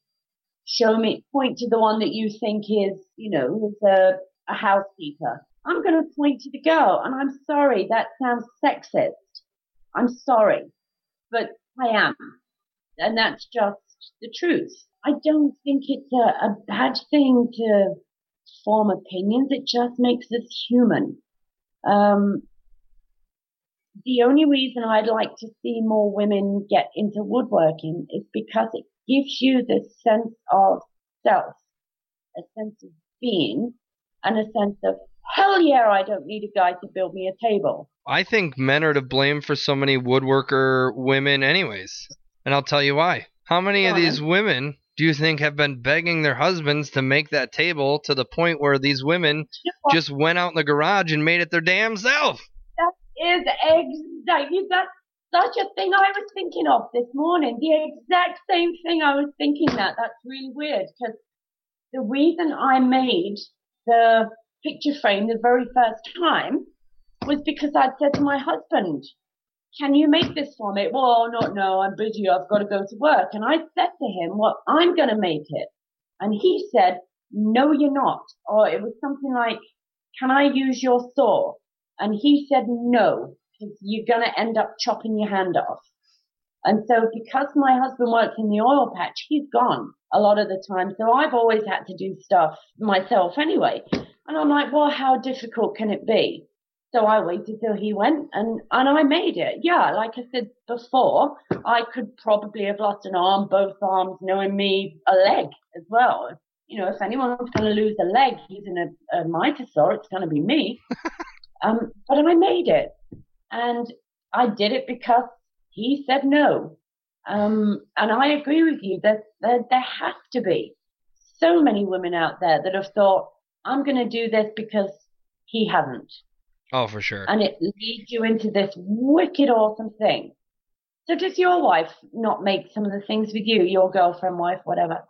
S11: "Show me, point to the one that you think is you know is a a housekeeper," I'm going to point to the girl, and I'm sorry that sounds sexist. I'm sorry, but I am and that's just the truth. I don't think it's a, a bad thing to form opinions. It just makes us human. Um, the only reason I'd like to see more women get into woodworking is because it gives you this sense of self, a sense of being, and a sense of hell yeah, I don't need a guy to build me a table.
S2: I think men are to blame for so many woodworker women, anyways. And I'll tell you why. How many of
S11: on.
S2: these women do you think have been begging their husbands to make that table to the point where these women
S11: You know what?
S2: just went out in the garage and made it their damn self?
S11: is exactly that's such a thing I was thinking of this morning. The exact same thing I was thinking that. That's really weird because the reason I made the picture frame the very first time was because I'd said to my husband, can you make this for me? Well, no, no, I'm busy. I've got to go to work. And I said to him, well, I'm going to make it. And he said, no, you're not. Or it was something like, can I use your saw? And he said no, because you're going to end up chopping your hand off. And so because my husband works in the oil patch, he's gone a lot of the time. So I've always had to do stuff myself anyway. And I'm like, well, how difficult can it be? So I waited till he went and, and I made it. Yeah, like I said before, I could probably have lost an arm, both arms, knowing me, a leg as well. you know, if anyone's going to lose a leg using a, a miter saw, it's going to be me. um, but I made it. And I did it because he said no. Um, and I agree with you that there, there has to be so many women out there that have thought, I'm going to do this because he hasn't.
S2: Oh, for sure.
S11: And it leads you into this wicked awesome thing. So does your wife not make some of the things with you, your girlfriend, wife, whatever?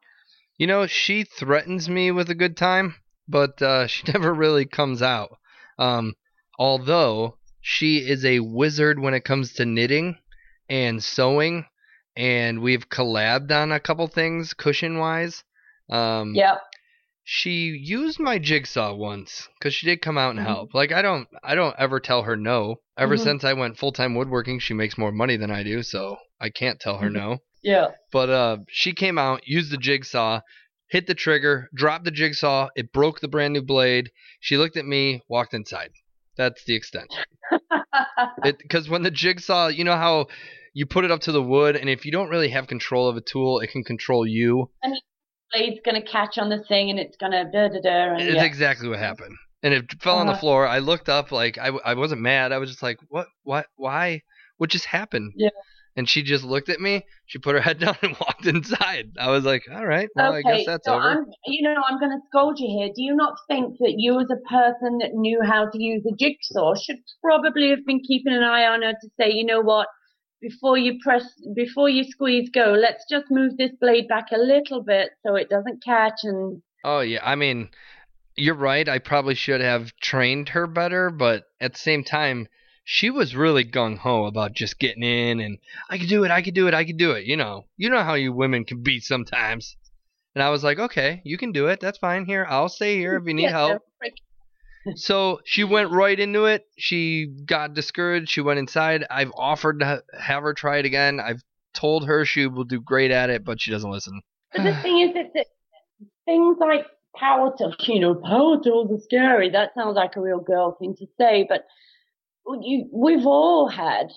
S2: You know, she threatens me with a good time, but uh, she never really comes out. Um, although she is a wizard when it comes to knitting and sewing, and we've collabed on a couple things cushion wise. Um,
S11: yeah.
S2: She used my jigsaw once because she did come out and
S11: Mhm.
S2: help. Like I don't, I don't ever tell her no. Ever
S11: Mhm.
S2: since I went full time woodworking, she makes more money than I do, so I can't tell her
S11: Mhm.
S2: no.
S11: Yeah.
S2: But uh, she came out, used the jigsaw, hit the trigger, dropped the jigsaw. It broke the brand new blade. She looked at me, walked inside. That's the extent. Because when the jigsaw, you know how you put it up to the wood, and if you don't really have control of a tool, it can control you.
S11: Blade's going to catch on the thing and it's going to da da da.
S2: It's
S11: yeah.
S2: exactly what happened. And it fell on the
S11: Uh-huh.
S2: floor. I looked up, like I, I wasn't mad. I was just like, what, what, why, what just happened?
S11: Yeah.
S2: And she just looked at me. She put her head down and walked inside. I was like, all right, well, I guess that's
S11: so
S2: over.
S11: I'm, you know, I'm going to scold you here. Do you not think that you, as a person that knew how to use a jigsaw, should probably have been keeping an eye on her to say, you know what, before you press, before you squeeze go, let's just move this blade back a little bit so it doesn't catch and.
S2: Oh yeah, I mean, you're right. I probably should have trained her better, but at the same time, she was really gung ho about just getting in and I could do it, I could do it, I could do it. You know, you know how you women can be sometimes. And I was like, okay, you can do it. That's fine. Here, I'll stay here if you need
S11: Yeah,
S2: help. So she went right into it. She got discouraged. She went inside. I've offered to have her try it again. I've told her she will do great at it, but she doesn't listen.
S11: But the thing is that, things like power tools, you know, power tools are scary. That sounds like a real girl thing to say, but you, we've all had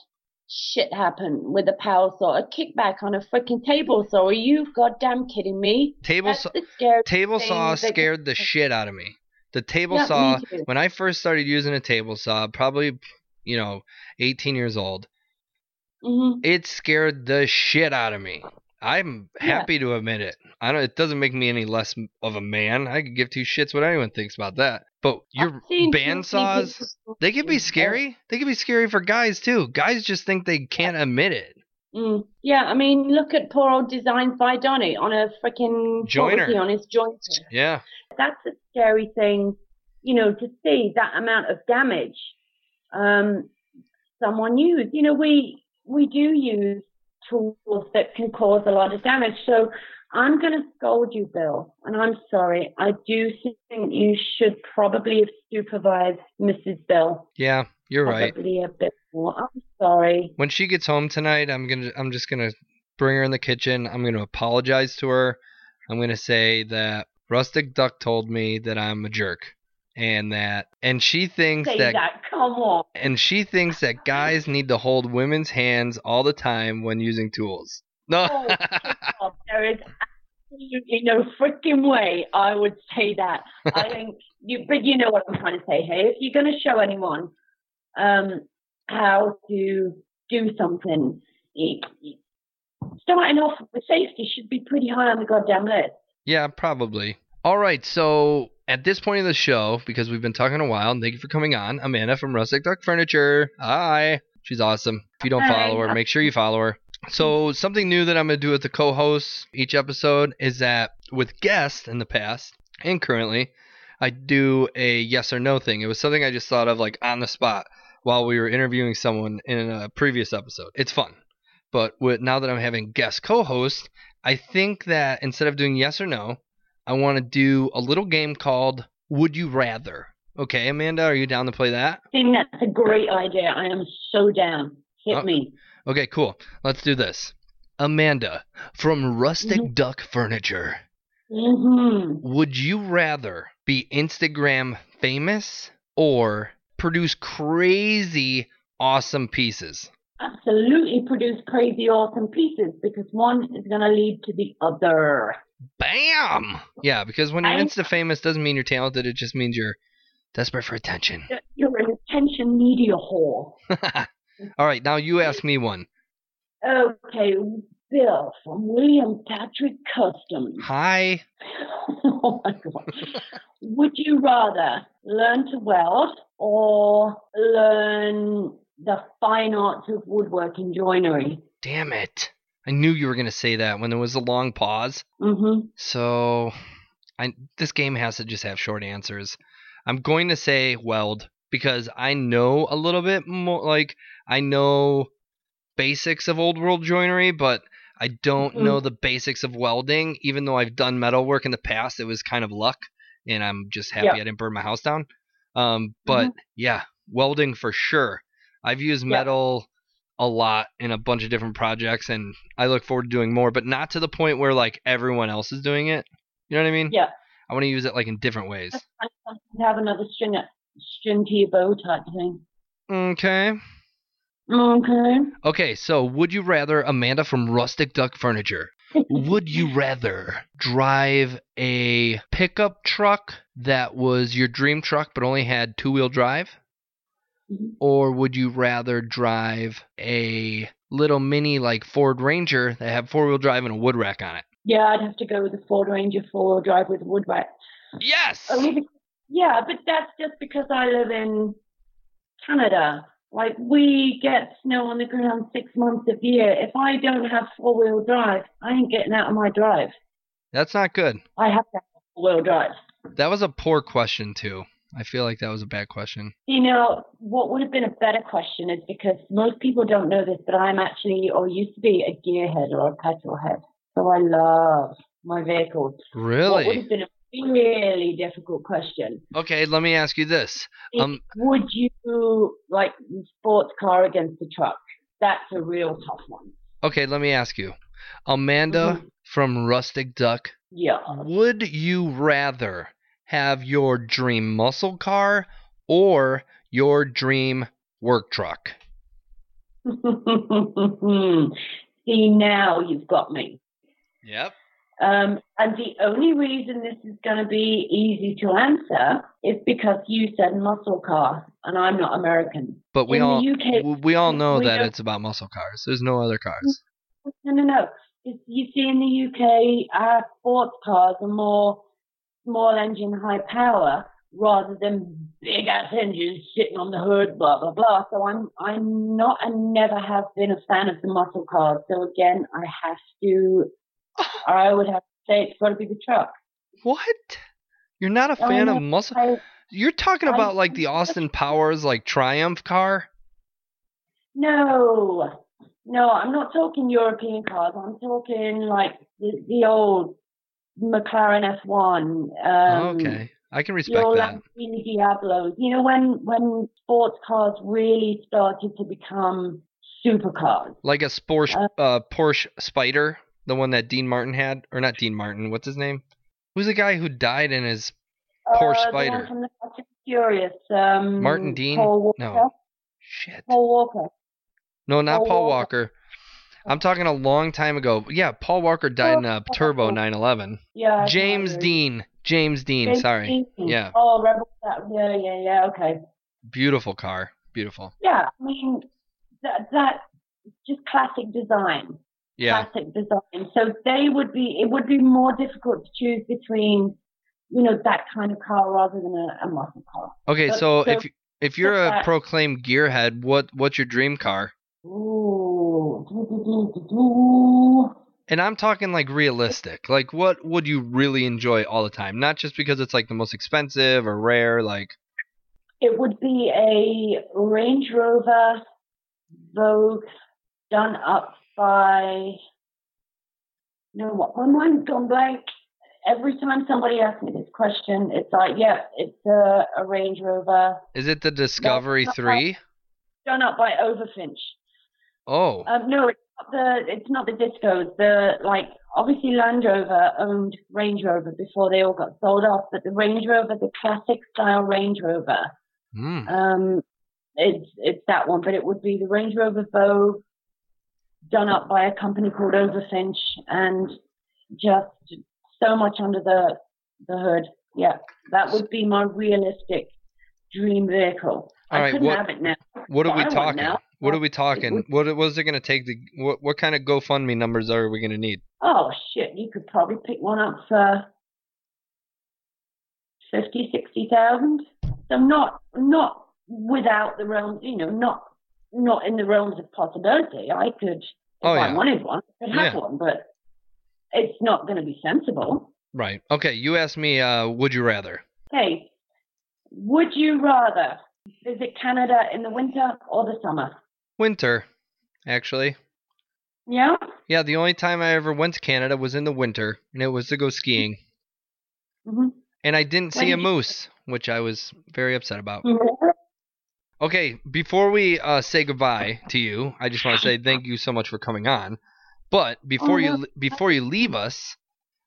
S11: shit happen with a power saw, a kickback on a freaking table saw. Are you goddamn kidding me?
S2: Table
S11: That's
S2: saw, table saw
S11: that-
S2: scared the shit out of me. The table
S11: Yeah,
S2: saw when I first started using a table saw, probably you know, 18 years old,
S11: Mhm.
S2: it scared the shit out of me. I'm
S11: Yeah.
S2: happy to admit it. I don't. It doesn't make me any less of a man. I could give two shits what anyone thinks about that. But your
S11: I've seen
S2: band
S11: too many
S2: saws,
S11: people-
S2: they can be scary. They can be scary for guys too. Guys just think they can't admit it.
S11: Mm. Yeah, I mean, look at poor old designs by Donny on a freaking
S2: jointer.
S11: on his jointer.
S2: Yeah.
S11: That's a scary thing, you know, to see that amount of damage um, someone used. You know, we we do use tools that can cause a lot of damage. So I'm going to scold you, Bill, and I'm sorry. I do think you should probably have supervised Mrs. Bill.
S2: Yeah, you're right.
S11: A bit more. I'm sorry.
S2: When she gets home tonight, I'm gonna. I'm just gonna bring her in the kitchen. I'm gonna apologize to her. I'm gonna say that Rustic Duck told me that I'm a jerk, and that, and she thinks
S11: Say
S2: that
S11: that. Come on.
S2: and she thinks that guys need to hold women's hands all the time when using tools. No.
S11: Oh. There is absolutely no freaking way I would say that. I think you, but you know what I'm trying to say here. If you're going to show anyone um, how to do something, starting off with safety should be pretty high on the goddamn list.
S2: yeah, probably. All right, so at this point of the show, because we've been talking a while, thank you for coming on, Amanda from Rustic Duck Furniture. Hi. She's awesome. If you don't follow her, make sure you follow her. So something new that I'm gonna do with the co-hosts each episode is that with guests in the past and currently, I do a yes or no thing. It was something I just thought of like on the spot while we were interviewing someone in a previous episode. It's fun. But with, now that I'm having guest co-host, I think that instead of doing yes or no, I want to do a little game called Would You Rather. Okay, Amanda, are you down to play that?
S11: I think that's a great idea. I am so down. Hit
S2: Oh.
S11: me.
S2: Okay, cool. Let's do this. Amanda from Rustic Duck Furniture.
S11: Mm-hmm.
S2: Would you rather be Instagram famous or produce crazy awesome pieces?
S11: Absolutely produce crazy awesome pieces because one is going to lead to the other.
S2: Bam! Yeah, because when you're
S11: I-
S2: insta famous doesn't mean you're talented. It just means you're desperate for attention.
S11: You're an attention media whore.
S2: All right, now you ask me one.
S11: Okay, Bill from William Patrick Customs.
S2: Hi.
S11: oh my god. Would you rather learn to weld or learn the fine arts of woodworking joinery?
S2: Damn it. I knew you were going to say that when there was a long pause.
S11: Mm-hmm.
S2: So, I this game has to just have short answers. I'm going to say weld because I know a little bit more like I know basics of old world joinery, but I don't
S11: Mhm.
S2: know the basics of welding. Even though I've done metal work in the past, it was kind of luck, and I'm just happy
S11: Yeah.
S2: I didn't burn my house down. Um, but
S11: Mhm.
S2: yeah, welding for sure. I've used
S11: Yeah.
S2: metal a lot in a bunch of different projects, and I look forward to doing more, but not to the point where like everyone else is doing it. You know what I mean?
S11: Yeah.
S2: I want to use it like in different ways.
S11: I have another string, string to your bow type thing.
S2: Okay.
S11: Okay.
S2: Okay, so would you rather, Amanda from Rustic Duck Furniture, would you rather drive a pickup truck that was your dream truck but only had two wheel drive?
S11: Mhm.
S2: Or would you rather drive a little mini like Ford Ranger that had four wheel drive and a wood rack on it?
S11: Yeah, I'd have to go with the Ford Ranger four wheel drive with a wood rack.
S2: Yes!
S11: Only yeah, but that's just because I live in Canada. Like we get snow on the ground six months of the year. If I don't have four wheel drive, I ain't getting out of my drive.
S2: That's not good.
S11: I have to have four wheel drive.
S2: That was a poor question, too. I feel like that was a bad question.
S11: You know, what would have been a better question is because most people don't know this, but I'm actually, or used to be, a gearhead or a petrol head. So I love my vehicles. What would
S2: Really?
S11: have been a really difficult question
S2: Okay, let me ask you this. Um,
S11: would you like the sports car against the truck? That's a real tough one.
S2: Okay, let me ask you. Amanda
S11: Mhm.
S2: from Rustic Duck,
S11: Yeah.
S2: would you rather have your dream muscle car or your dream work truck?
S11: See, now you've got me.
S2: Yep.
S11: Um, and the only reason this is going to be easy to answer is because you said muscle car, and I'm not American.
S2: But we
S11: In
S2: all
S11: UK,
S2: we all know
S11: we
S2: that it's about muscle cars. There's no other cars.
S11: No, no, no. It's- You see, in the UK, our sports cars are more small engine, high power, rather than big ass engines sitting on the hood, blah blah blah. So I'm I'm not and never have been a fan of the muscle cars. So again, I have to. I would have to say it's got to be the truck.
S2: What? You're not a fan of muscle?
S11: I,
S2: You're talking
S11: I-
S2: about like the Austin Powers like Triumph car?
S11: no, no, I'm not talking European cars. I'm talking like the, the old McLaren F1. Um,
S2: okay. I can respect
S11: old
S2: that.
S11: Lamborghini Diablos. You know when when sports cars really started to become supercars.
S2: Like a Porsche
S11: Uh,
S2: uh, Porsche Spider, the one that Dean Martin had or not Dean Martin, what's his name? Who's the guy who died in his poor
S11: uh,
S2: Spider.
S11: one from the Fast and Furious. Um,
S2: Martin Dean?
S11: Paul Walker.
S2: No. Shit.
S11: Paul Walker.
S2: No, not
S11: Paul
S2: Paul
S11: Walker.
S2: Walker. I'm talking a long time ago. Yeah, Paul Walker died in a
S11: Paul
S2: turbo 911.
S11: Yeah.
S2: James. Dean. James Dean,
S11: James
S2: sorry.
S11: Dean.
S2: Yeah.
S11: Oh, Rebel. Yeah, yeah, yeah. Okay.
S2: Beautiful car. Beautiful.
S11: Yeah, I mean that that just classic design.
S2: Yeah.
S11: Classic design. So they would be. It would be more difficult to choose between, you know, that kind of car rather than a, a muscle car.
S2: Okay,
S11: But-
S2: so
S11: so
S2: if if you're a
S11: that-
S2: proclaimed gearhead, what what's your dream car?
S11: Ooh.
S2: And I'm talking like realistic. Like what would you really enjoy all the time? Not just because it's like the most expensive or rare, like
S11: It would be a Range Rover Vogue done up by. You know what? My mind's gone blank. Every time somebody asks me this question, it's like, yeah, it's a, a Range Rover
S2: is it the Discovery
S11: not
S2: 3?
S11: done up by Overfinch.
S2: Oh.
S11: Um, no, it's not the it's not the discos. The like obviously Land Rover owned Range Rover before they all got sold off, but the Range Rover, the classic style Range Rover,
S2: Hmm.
S11: um, it's it's that one. But it would be the Range Rover Vogue done up by a company called Overfinch, and just so much under the the hood. Yeah, that would be my realistic dream vehicle.
S2: All
S11: I
S2: right,
S11: couldn't
S2: what-
S11: have it now.
S2: What are we talking? What are we talking? What was it going to take to? What what kind of GoFundMe numbers are we going to need?
S11: Oh shit, you could probably pick one up for fifty, sixty thousand. So not not without the realms, you know, not not in the realms of possibility. I could, if
S2: Oh,
S11: I wanted one, I could have
S2: Yeah.
S11: one, but it's not going to be sensible.
S2: Right. Okay. You asked me. Uh, would you rather?
S11: Okay. would you rather visit Canada in the winter or the summer?
S2: Winter, actually.
S11: Yeah.
S2: Yeah. The only time I ever went to Canada was in the winter, and it was to go skiing.
S11: hmm
S2: And I didn't
S11: When
S2: see a
S11: you-
S2: moose, which I was very upset about.
S11: Mm-hmm.
S2: Okay, before we uh, say goodbye to you, I just want to say thank you so much for coming on. But before
S11: Oh,
S2: you before you leave us,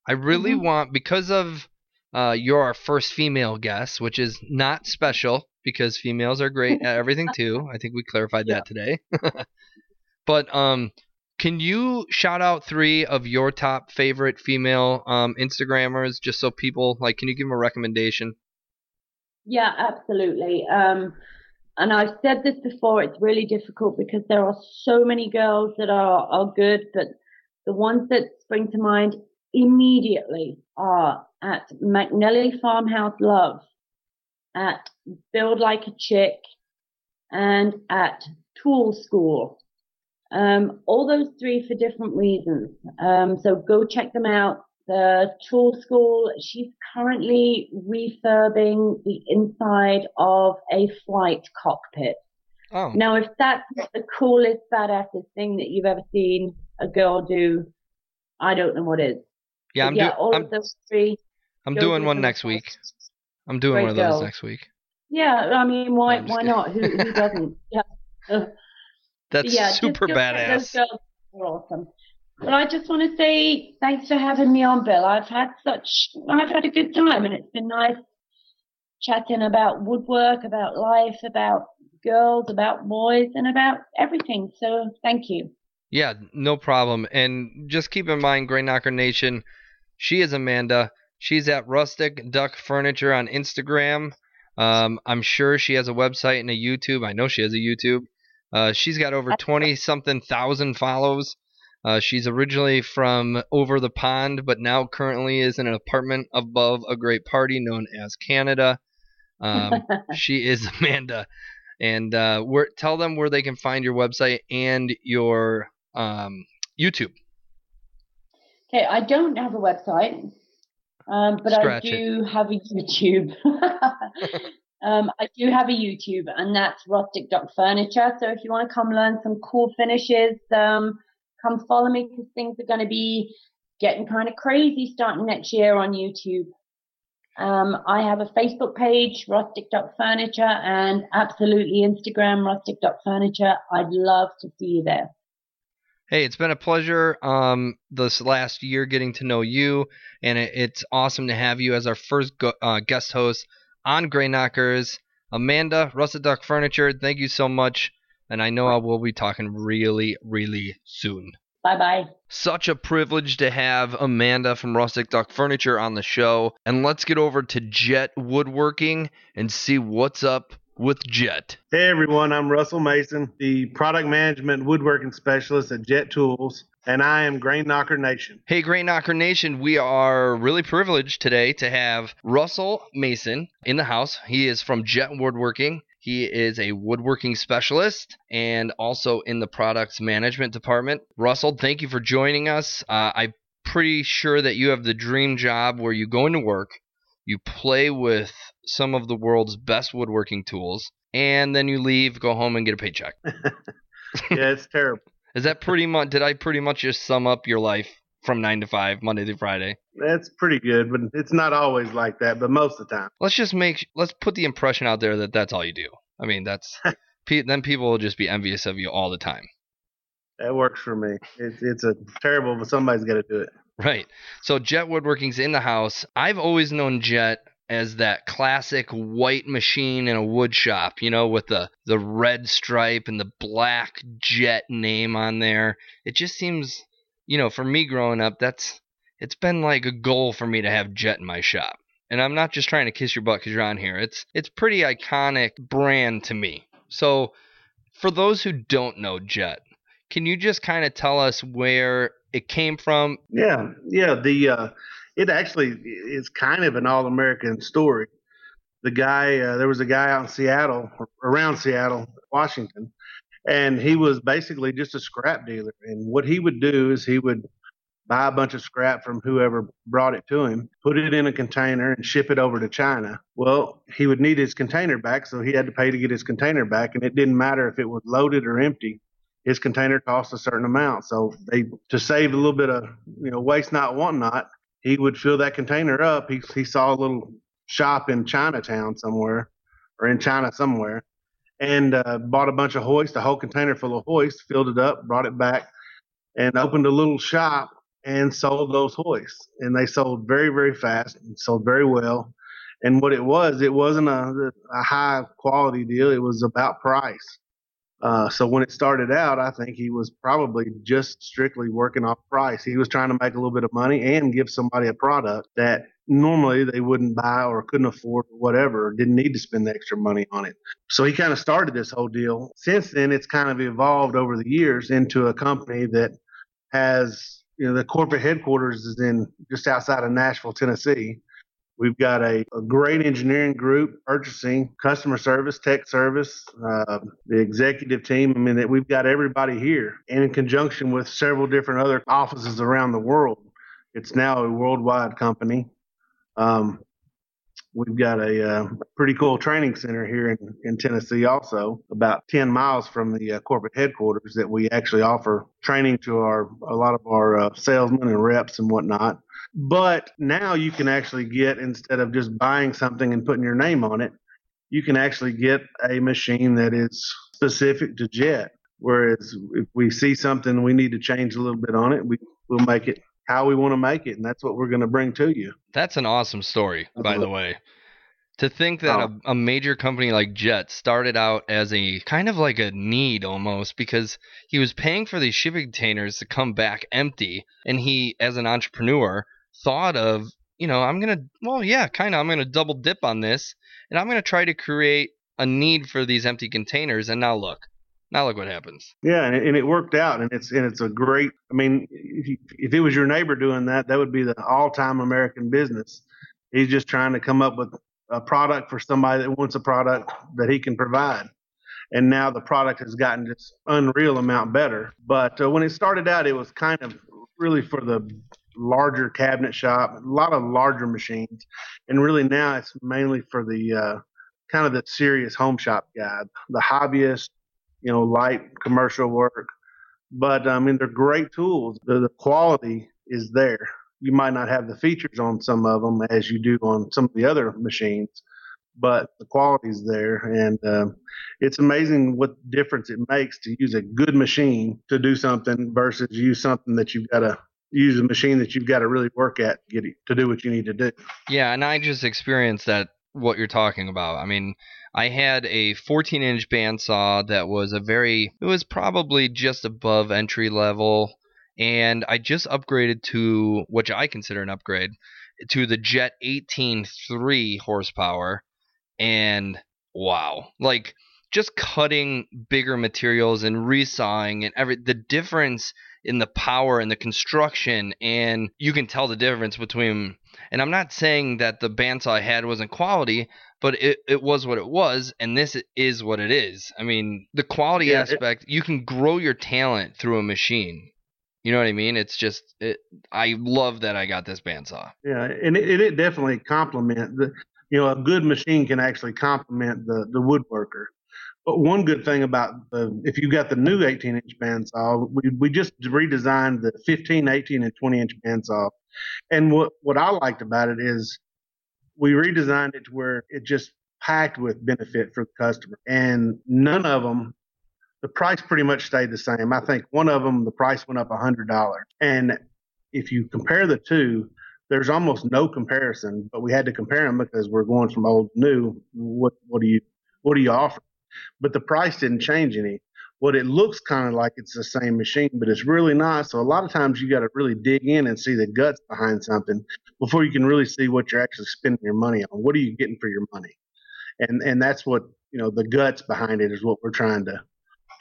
S2: I really
S11: Mhm.
S2: want because of uh, you're our first female guest, which is not special because females are great at everything too. I think we clarified that today. but um, can you shout out three of your top favorite female um, Instagrammers, just so people like? Can you give them a recommendation?
S11: Yeah, absolutely. Um, and I've said this before, it's really difficult because there are so many girls that are, are good, but the ones that spring to mind immediately are at McNelly Farmhouse Love, at Build Like a Chick, and at Tool School. Um, all those three for different reasons. Um, so go check them out. The Tool School, she's currently refurbing the inside of a flight cockpit.
S2: Oh,
S11: Now, if that's not the coolest, badassest thing that you've ever seen a girl do, I don't know what is.
S2: yeah,
S11: But
S2: I'm
S11: yeah,
S2: doing.
S11: all
S2: I'm,
S11: of those three.
S2: I'm doing one next week. I'm doing one of those
S11: girls.
S2: next week.
S11: Yeah, I mean, why
S2: I'm
S11: why
S2: kidding.
S11: not? Who, who doesn't? Yeah.
S2: That's
S11: yeah, just
S2: super
S11: go check Those
S2: badass.
S11: girls are awesome. But I just want to say thanks for having me on, Bill. I've had such, I've had a good time, and it's been nice chatting about woodwork, about life, about girls, about boys, and about everything. So thank you.
S2: Yeah, no problem. And just keep in mind, Grain Knocker Nation, she is Amanda. She's at Rustic Duck Furniture on Instagram. Um, I'm sure she has a website and a YouTube. I know she has a YouTube. Uh, she's got over 20 something thousand follows. Uh, she's originally from over the pond, but now currently is in an apartment above a great party known as Canada. Um, she is Amanda. And uh, where, tell them where they can find your website and your um, YouTube.
S11: Okay, I don't have a website, um, but
S2: Scratch
S11: I do have a YouTube. um, I do have a YouTube, and that's Rustic Duck Furniture. So if you want to come learn some cool finishes, um, come follow me because things are going to be getting kind of crazy starting next year on YouTube. Um, I have a Facebook page, Rustic Duck Furniture, and absolutely Instagram, Rustic Duck Furniture. I'd love to see you there.
S2: Hey, it's been a pleasure um, this last year getting to know you, and it, it's awesome to have you as our first go- uh, guest host on Grain Knockers. Amanda, Rustic Duck Furniture, thank you so much, and I know I will be talking really, really soon.
S11: Bye bye.
S2: Such a privilege to have Amanda from Rustic Duck Furniture on the show, and let's get over to Jet Woodworking and see what's up with Jet.
S12: Hey everyone, I'm Russell Mason, the product management woodworking specialist at Jet Tools, and I am Grain Knocker Nation.
S2: Hey, Grain Knocker Nation, we are really privileged today to have Russell Mason in the house. He is from Jet Woodworking. He is a woodworking specialist and also in the products management department. Russell, thank you for joining us. Uh, I'm pretty sure that you have the dream job where you go into work, you play with some of the world's best woodworking tools, and then you leave, go home, and get a paycheck.
S12: yeah, it's terrible.
S2: Is that pretty much? Did I pretty much just sum up your life from nine to five, Monday through Friday?
S12: That's pretty good, but it's not always like that, but most of the time.
S2: Let's just make. Let's put the impression out there that that's all you do. I mean, that's. then people will just be envious of you all the time.
S12: That works for me. It's it's a terrible, but somebody's got to do it.
S2: Right. So Jet Woodworking's in the house. I've always known Jet as that classic white machine in a wood shop, you know, with the the red stripe and the black Jet name on there. It just seems, you know, for me growing up, that's it's been like a goal for me to have Jet in my shop. and I'm not just trying to kiss your butt because you're on here. It's it's pretty iconic brand to me. So for those who don't know Jet, can you just kind of tell us where it came from?
S12: Yeah, yeah. The uh, it actually is kind of an all American story. The guy, uh, there was a guy out in Seattle, around Seattle, Washington, and he was basically just a scrap dealer. And what he would do is he would buy a bunch of scrap from whoever brought it to him, put it in a container, and ship it over to China. Well, he would need his container back, so he had to pay to get his container back, and it didn't matter if it was loaded or empty. His container cost a certain amount, so they to save a little bit of you know waste not want not, he would fill that container up. He he saw a little shop in Chinatown somewhere, or in China somewhere, and uh, bought a bunch of hoist, a whole container full of hoist, filled it up, brought it back, and opened a little shop and sold those hoists. And they sold very, very fast and sold very well. And what it was, it wasn't a, a high quality deal. It was about price. Uh, so when it started out, I think he was probably just strictly working off price. He was trying to make a little bit of money and give somebody a product that normally they wouldn't buy or couldn't afford or whatever, didn't need to spend the extra money on it. So he kind of started this whole deal. Since then, it's kind of evolved over the years into a company that has, you know, the corporate headquarters is in just outside of Nashville, Tennessee. We've got a, a great engineering group, purchasing, customer service, tech service, uh, the executive team. I mean, that we've got everybody here, and in conjunction with several different other offices around the world. It's now a worldwide company. Um, we've got a uh, pretty cool training center here in, in Tennessee, also about 10 miles from the uh, corporate headquarters that we actually offer training to our a lot of our uh, salesmen and reps and whatnot. But now you can actually get, instead of just buying something and putting your name on it, you can actually get a machine that is specific to Jet. Whereas if we see something we need to change a little bit on it, we, we'll make it how we want to make it. And that's what we're going to bring to you.
S2: That's an awesome story, by the way. To think that oh. a, a major company like Jet started out as a kind of like a need almost because he was paying for these shipping containers to come back empty. And he, as an entrepreneur, thought of, you know, I'm going to, well, yeah, kind of, I'm going to double dip on this and I'm going to try to create a need for these empty containers. And now look, now look what happens.
S12: Yeah, and it, and it worked out, and it's and it's a great. I mean, if, if it was your neighbor doing that, that would be the all-time American business. He's just trying to come up with a product for somebody that wants a product that he can provide. And now the product has gotten just unreal amount better. But uh, when it started out, it was kind of really for the larger cabinet shop, a lot of larger machines, and really now it's mainly for the uh, kind of the serious home shop guy, the hobbyist, you know, light commercial work. But I mean, they're great tools. The, the quality is there. You might not have the features on some of them as you do on some of the other machines, but the quality is there, and uh, it's amazing what difference it makes to use a good machine to do something versus use something that you've got to use a machine that you've got to really work at to get it, to do what you need to do.
S2: Yeah, and I just experienced that what you're talking about. I mean, I had a 14 inch bandsaw that was a very, it was probably just above entry level. And I just upgraded to, which I consider an upgrade, to the Jet 18.3 horsepower. And wow, like just cutting bigger materials and resawing and every, the difference in the power and the construction. And you can tell the difference between and I'm not saying that the bandsaw I had wasn't quality, but it, it was what it was, and this is what it is. I mean, the quality yeah, aspect, it, you can grow your talent through a machine. You know what I mean? It's just, it, I love that I got this bandsaw.
S12: Yeah, and it, it definitely complement the, you know, a good machine can actually complement the, the woodworker. But one good thing about the, if you got the new 18 inch bandsaw, we, we just redesigned the 15, 18, and 20 inch bandsaw and what, what I liked about it is we redesigned it to where it just packed with benefit for the customer. And none of them, the price pretty much stayed the same. I think one of them, the price went up a $100. And if you compare the two, there's almost no comparison, but we had to compare them because we're going from old to new. What, what do you, what do you offer? But the price didn't change any what it looks kind of like it's the same machine, but it's really not. So a lot of times you got to really dig in and see the guts behind something before you can really see what you're actually spending your money on. What are you getting for your money? And and that's what you know the guts behind it is what we're trying to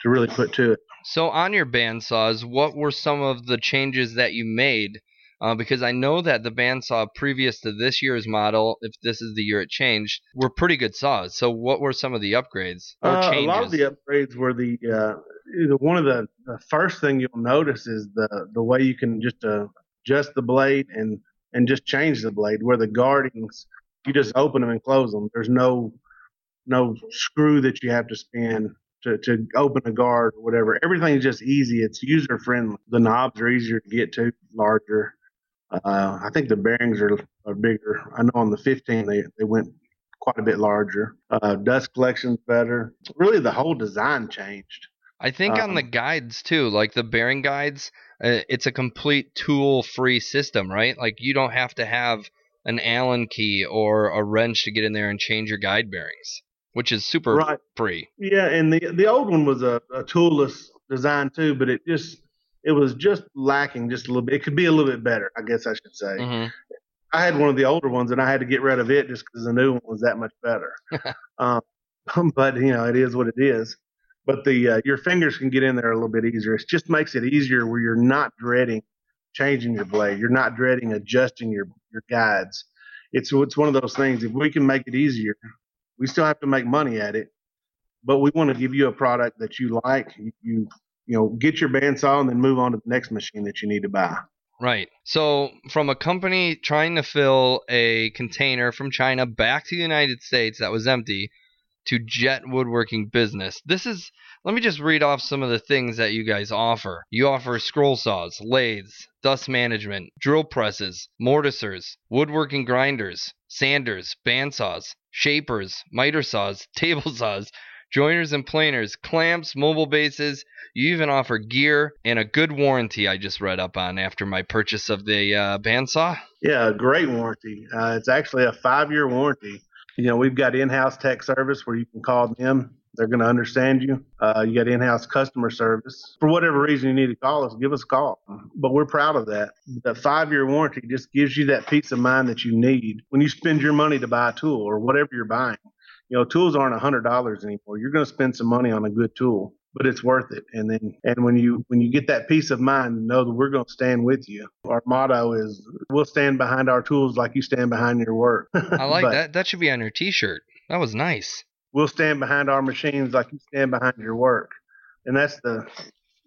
S12: to really put to it.
S2: So on your bandsaws, what were some of the changes that you made? Uh, because I know that the bandsaw previous to this year's model, if this is the year it changed, were pretty good saws. So what were some of the upgrades or
S12: Uh,
S2: changes?
S12: a lot of the upgrades were the uh, the- one of the, the first thing you'll notice is the the way you can just uh, adjust the blade and and just change the blade. Where the guardings, you just open them and close them. There's no no screw that you have to spin to, to open a guard or whatever. Everything's just easy. It's user friendly. The knobs are easier to get to, larger. Uh, I think the bearings are, are bigger. I know on the 15 they, they went quite a bit larger. Uh, dust collection's better. Really, the whole design changed.
S2: I think on the
S12: Um,
S2: guides too, like the bearing guides, uh, it's a complete tool-free system, right? Like you don't have to have an Allen key or a wrench to get in there and change your guide bearings, which is super
S12: Right.
S2: free.
S12: Yeah, and the the old one was a, a toolless design too, but it just it was just lacking just a little bit. It could be a little bit better, I guess I should say.
S2: hmm
S12: I had one of the older ones, and I had to get rid of it just because the new one was that much better. um, but you know, it is what it is. But the uh, your fingers can get in there a little bit easier. It just makes it easier where you're not dreading changing your blade. You're not dreading adjusting your your guides. It's it's one of those things. If we can make it easier, we still have to make money at it, but we want to give you a product that you like. You you, you know, get your bandsaw and then move on to the next machine that you need to buy.
S2: Right. So, from a company trying to fill a container from China back to the United States that was empty to Jet Woodworking Business, this is. Let me just read off some of the things that you guys offer. You offer scroll saws, lathes, dust management, drill presses, mortisers, woodworking grinders, sanders, bandsaws, shapers, miter saws, table saws, joiners and planers, clamps, mobile bases, you even offer gear and a good warranty I just read up on after my purchase of the uh, bandsaw.
S12: Yeah, a great warranty. Uh, it's actually a five year warranty. You know, we've got in house tech service where you can call them. They're going to understand you. Uh, you got in house customer service. For whatever reason you need to call us, give us a call. But we're proud of that. The five year warranty just gives you that peace of mind that you need when you spend your money to buy a tool or whatever you're buying. You know, tools aren't a hundred dollars anymore. You're going to spend some money on a good tool, but it's worth it. And then, and when you when you get that peace of mind, know that we're going to stand with you. Our motto is, "We'll stand behind our tools like you stand behind your work."
S2: I like that. That should be on your T-shirt. That was nice.
S12: We'll stand behind our machines like you stand behind your work, and that's the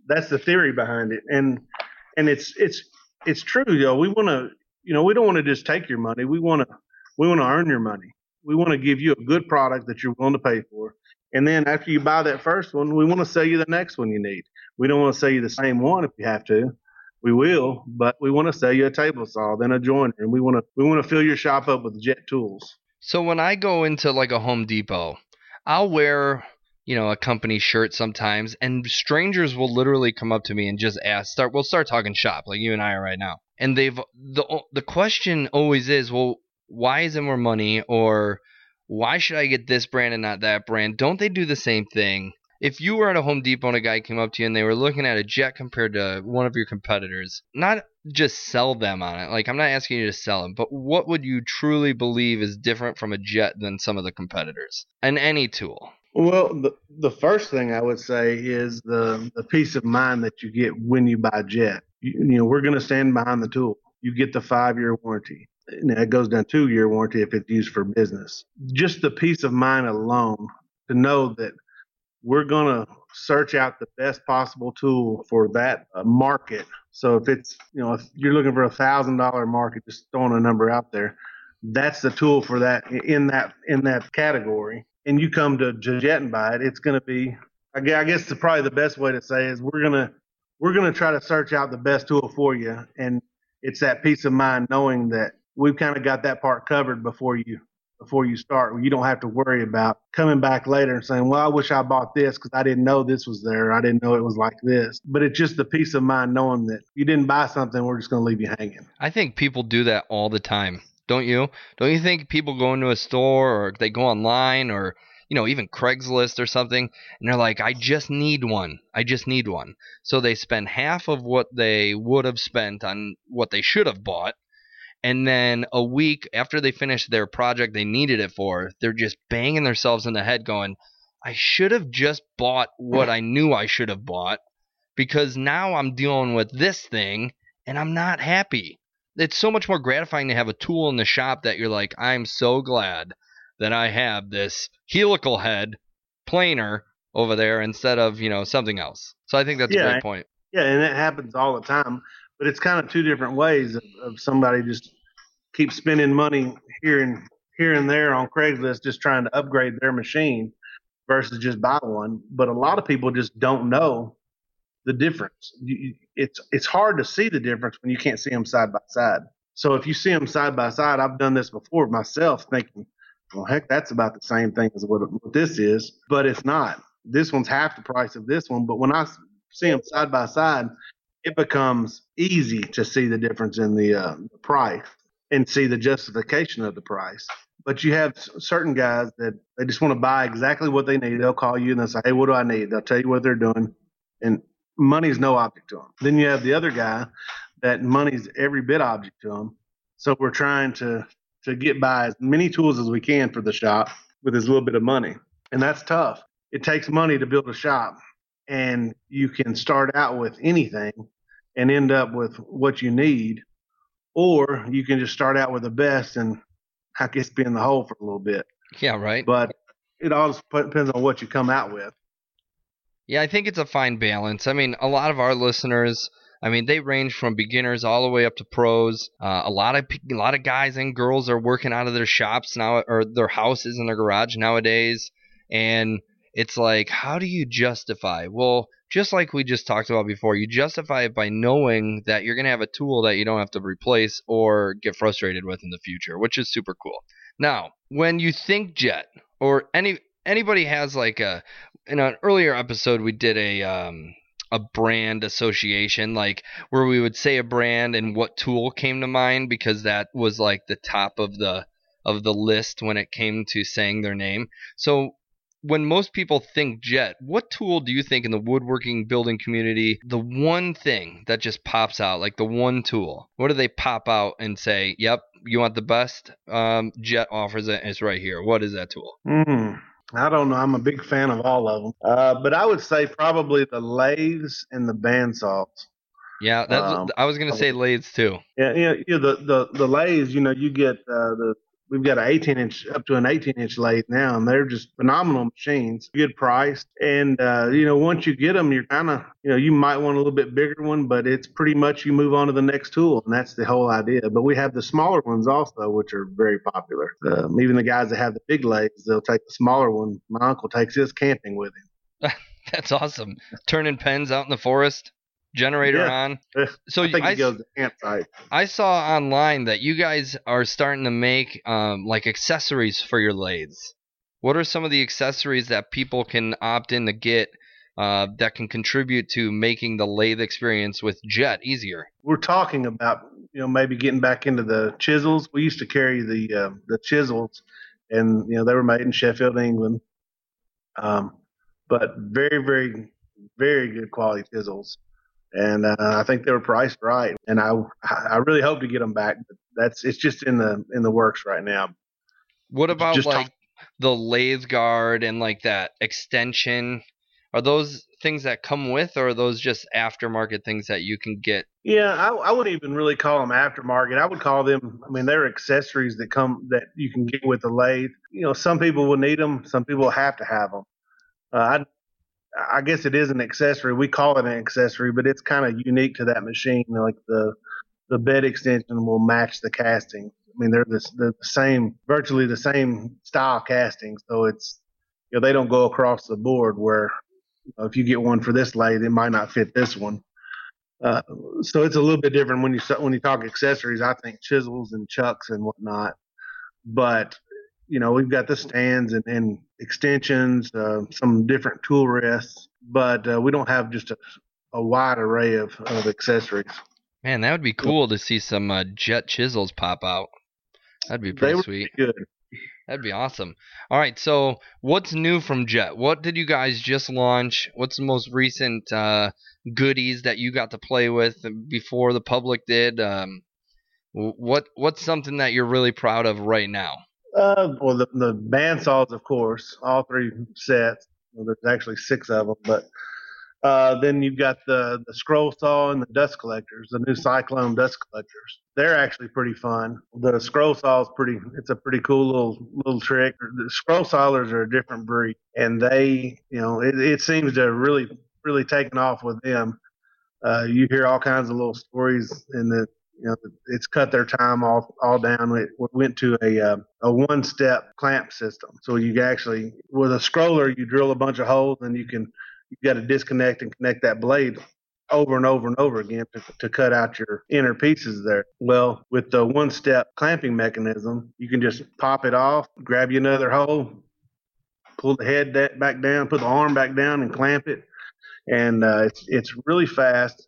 S12: that's the theory behind it. And and it's it's it's true, though. We want to, you know, we don't want to just take your money. We want to we want to earn your money. We want to give you a good product that you're willing to pay for. And then after you buy that first one, we want to sell you the next one you need. We don't want to sell you the same one if you have to. We will, but we want to sell you a table saw, then a joiner, and we want to we want to fill your shop up with jet tools.
S2: So when I go into like a Home Depot, I'll wear, you know, a company shirt sometimes, and strangers will literally come up to me and just ask, start, we'll start talking shop like you and I are right now, and they've the the question always is, well, why is it more money, or why should I get this brand and not that brand? Don't they do the same thing? If you were at a Home Depot and a guy came up to you and they were looking at a jet compared to one of your competitors, not just sell them on it. Like I'm not asking you to sell them, but what would you truly believe is different from a jet than some of the competitors? And any tool.
S12: Well, the the first thing I would say is the the peace of mind that you get when you buy Jet. You, you know, we're going to stand behind the tool. You get the five year warranty. Now it goes down two year warranty if it's used for business. Just the peace of mind alone to know that we're going to search out the best possible tool for that uh, market. So if it's you know if you're looking for a thousand dollar market, just throwing a number out there, that's the tool for that in that in that category. And you come to Jet and buy it, it's going to be. I gue- I guess the, probably the best way to say is we're gonna we're gonna try to search out the best tool for you, and it's that peace of mind knowing that we've kind of got that part covered before you before you start. You don't have to worry about coming back later and saying, "Well, I wish I bought this because I didn't know this was there. I didn't know it was like this." But it's just the peace of mind knowing that you didn't buy something. We're just going to leave you hanging.
S2: I think people do that all the time. Don't you? Don't you think people go into a store or they go online or you know, even Craigslist or something, and they're like, I just need one. I just need one. So they spend half of what they would have spent on what they should have bought. And then a week after they finish their project they needed it for, they're just banging themselves in the head going, I should have just bought what I knew I should have bought because now I'm dealing with this thing and I'm not happy. It's so much more gratifying to have a tool in the shop that you're like, I'm so glad that I have this helical head planer over there instead of, you know, something else. So I think that's
S12: Yeah,
S2: a great point.
S12: Yeah, and it happens all the time. But it's kind of two different ways of, of somebody just keep spending money here and here and there on Craigslist just trying to upgrade their machine versus just buy one. But a lot of people just don't know the difference. You, it's it's hard to see the difference when you can't see them side by side. So if you see them side by side, I've done this before myself, thinking, well, heck, that's about the same thing as what, what this is, but it's not. This one's half the price of this one, but when I see them side by side, it becomes easy to see the difference in the, uh, price and see the justification of the price. But you have certain guys that they just want to buy exactly what they need. They'll call you and they'll say, "Hey, what do I need?" They'll tell you what they're doing, and money's no object to them. Then you have the other guy that money's every bit object to him. So we're trying to to get by as many tools as we can for the shop with as little bit of money, and that's tough. It takes money to build a shop, and you can start out with anything and end up with what you need, or you can just start out with the best and I guess be in the hole for a little bit.
S2: Yeah, right.
S12: But it all depends on what you come out with.
S2: Yeah, I think it's a fine balance. I mean, a lot of our listeners, I mean, they range from beginners all the way up to pros. Uh, a lot of a lot of guys and girls are working out of their shops now or their houses and their garage nowadays, and it's like, how do you justify? Well, just like we just talked about before, you justify it by knowing that you're gonna have a tool that you don't have to replace or get frustrated with in the future, which is super cool. Now, when you think jet or any anybody has like a in an earlier episode we did a um a brand association like where we would say a brand and what tool came to mind because that was like the top of the of the list when it came to saying their name. So when most people think jet, what tool do you think in the woodworking building community, the one thing that just pops out, like the one tool? What do they pop out and say, "Yep, you want the best? Um, jet offers it. and It's right here." What is that tool?
S12: Mm, I don't know. I'm a big fan of all of them, uh, but I would say probably the lathes and the bandsaws.
S2: Yeah, that's,
S12: Um,
S2: I was gonna say lathes too.
S12: Yeah, you know, the, the the lathes. You know, you get uh, the we've got an 18 inch up to an 18 inch lathe now, and they're just phenomenal machines, good price. And uh, you know, once you get them, you're kind of you know you might want a little bit bigger one, but it's pretty much you move on to the next tool, and that's the whole idea. But we have the smaller ones also, which are very popular. Um, even the guys that have the big lathes, they'll take the smaller one. My uncle takes his camping with him.
S2: That's awesome. Turning pens out in the forest, generator
S12: Yeah.
S2: on. So
S12: I think
S2: I
S12: he goes.
S2: I saw online that you guys are starting to make um, like accessories for your lathes. What are some of the accessories that people can opt in to get uh, that can contribute to making the lathe experience with Jet easier?
S12: we're talking about you know maybe getting back into the chisels. We used to carry the uh, the chisels, and you know they were made in Sheffield, England. Um, but very, very, very good quality chisels, and uh, I think they were priced right. And I I really hope to get them back. But that's it's just in the in the works right now.
S2: What about
S12: Just
S2: like the lathe guard and like that extension? Are those things that come with, or are those just aftermarket things that you can get?
S12: Yeah, I, I wouldn't even really call them aftermarket. I would call them. I mean, they're accessories that come that you can get with the lathe. You know, some people will need them. Some people have to have them. Uh, I, guess it is an accessory. We call it an accessory, but it's kind of unique to that machine. Like the the bed extension will match the casting. I mean, they're the, the same, virtually the same style casting. So it's you know they don't go across the board where you know, if you get one for this lathe, it might not fit this one. Uh, so it's a little bit different when you when you talk accessories. I think chisels and chucks and whatnot, but you know we've got the stands and, and extensions, uh, some different tool rests, but uh, we don't have just a, a wide array of, of accessories.
S2: Man, that would be cool to see some uh, Jet chisels pop out. That'd be pretty sweet.
S12: good.
S2: That'd be awesome. All right, so what's new from Jet? What did you guys just launch? What's the most recent uh, goodies that you got to play with before the public did? Um, what what's something that you're really proud of right now?
S12: Uh, well, the the bandsaws, of course, all three sets. Well, there's actually six of them, but uh, then you've got the, the scroll saw and the dust collectors, the new Cyclone dust collectors. They're actually pretty fun. The scroll saw is pretty. It's a pretty cool little little trick. The scroll sawers are a different breed, and they, you know, it, it seems to really really taken off with them. Uh, you hear all kinds of little stories, and the you know it's cut their time off all down. It went to a uh, a one step clamp system, so you actually with a scroller you drill a bunch of holes and you can you got to disconnect and connect that blade over and over and over again to, to cut out your inner pieces there. Well, with the one step clamping mechanism, you can just pop it off, grab you another hole, pull the head back down, put the arm back down, and clamp it. And uh, it's, it's really fast.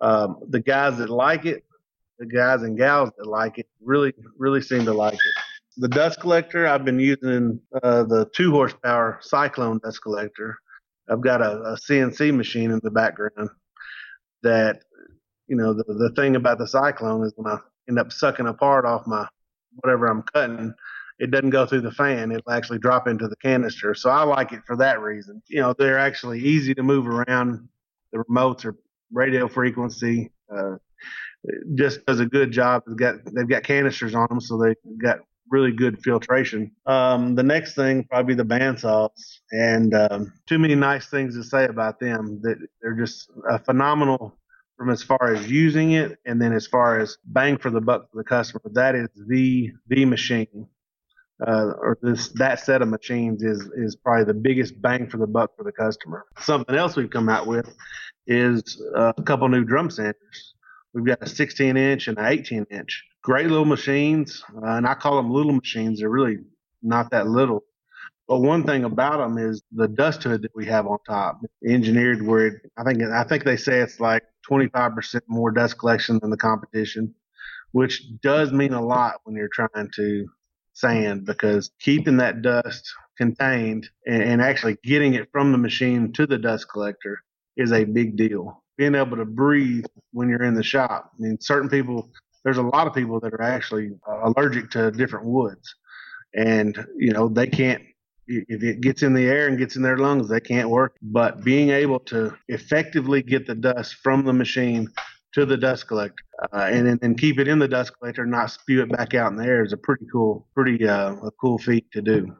S12: Um, the guys that like it, the guys and gals that like it, really, really seem to like it. The dust collector, I've been using uh, the two horsepower Cyclone dust collector I've got a, a CNC machine in the background that, you know, the, the thing about the Cyclone is when I end up sucking a part off my whatever I'm cutting, it doesn't go through the fan. It'll actually drop into the canister. So I like it for that reason. You know, they're actually easy to move around. The remotes are radio frequency. Uh, just does a good job. They've got they've got canisters on them, so they've got really good filtration. Um, the next thing probably the bandsaws, and um, too many nice things to say about them. That they're just a phenomenal from as far as using it, and then as far as bang for the buck for the customer. That is the the machine. Uh, or this that set of machines is is probably the biggest bang for the buck for the customer. Something else we've come out with is a couple new drum sanders. We've got a 16 inch and an 18 inch great little machines, uh, and I call them little machines. They're really not that little. But one thing about them is the dust hood that we have on top, engineered where it, I think I think they say it's like 25% more dust collection than the competition, which does mean a lot when you're trying to sand because keeping that dust contained and, and actually getting it from the machine to the dust collector is a big deal. Being able to breathe when you're in the shop. I mean, certain people there's a lot of people that are actually uh, allergic to different woods, and you know they can't. If it gets in the air and gets in their lungs, they can't work. But being able to effectively get the dust from the machine to the dust collector uh, and then keep it in the dust collector and not spew it back out in the air is a pretty cool, pretty uh, a cool feat to do.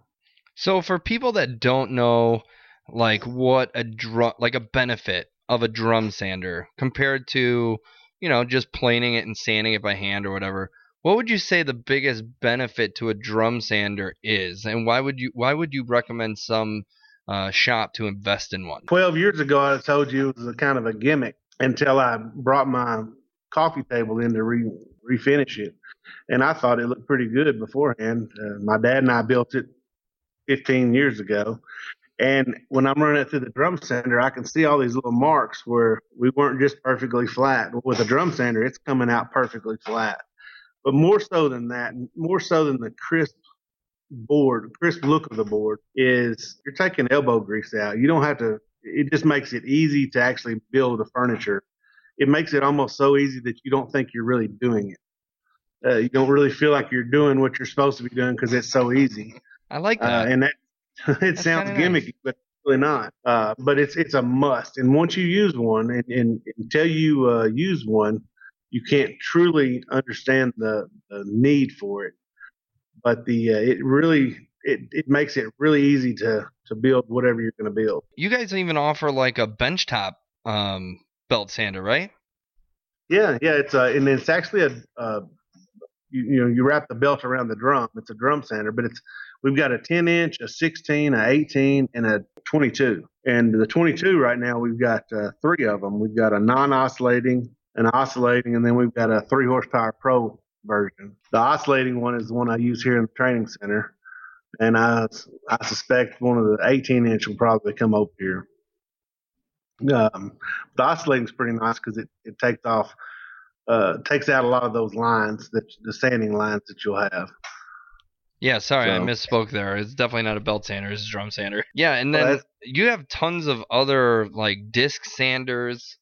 S2: So for people that don't know, like what a drum, like a benefit of a drum sander compared to you know, just planing it and sanding it by hand or whatever, what would you say the biggest benefit to a drum sander is, and why would you why would you recommend some uh, shop to invest in one?
S12: Twelve years ago, I told you it was a kind of a gimmick until I brought my coffee table in to re- refinish it, and I thought it looked pretty good beforehand. Uh, my dad and I built it 15 years ago, and when I'm running it through the drum sander, I can see all these little marks where we weren't just perfectly flat. With a drum sander, it's coming out perfectly flat. But more so than that, more so than the crisp board, crisp look of the board, is you're taking elbow grease out. You don't have to, it just makes it easy to actually build the furniture. It makes it almost so easy that you don't think you're really doing it. Uh, you don't really feel like you're doing what you're supposed to be doing because it's so easy.
S2: I like that.
S12: Uh, and that it sounds gimmicky, nice. but really not. Uh, but it's it's a must. And once you use one, and, and until you uh, use one, you can't truly understand the, the need for it. But the uh, it really it, it makes it really easy to to build whatever you're going to build.
S2: You guys even offer like a benchtop um, belt sander, right?
S12: Yeah, yeah. It's uh, and it's actually a uh, you, you know you wrap the belt around the drum. It's a drum sander, but it's We've got a 10 inch, a 16, a 18, and a 22. And the 22 right now, we've got uh, three of them. We've got a non oscillating, an oscillating, and then we've got a three horsepower pro version. The oscillating one is the one I use here in the training center. And I, I suspect one of the 18 inch will probably come over here. Um, the oscillating is pretty nice because it, it takes off, uh, takes out a lot of those lines that the sanding lines that you'll have.
S2: Yeah, sorry, I misspoke there. It's definitely not a belt sander, it's a drum sander. Yeah, and then
S12: that's-
S2: you have tons of other like disc sanders.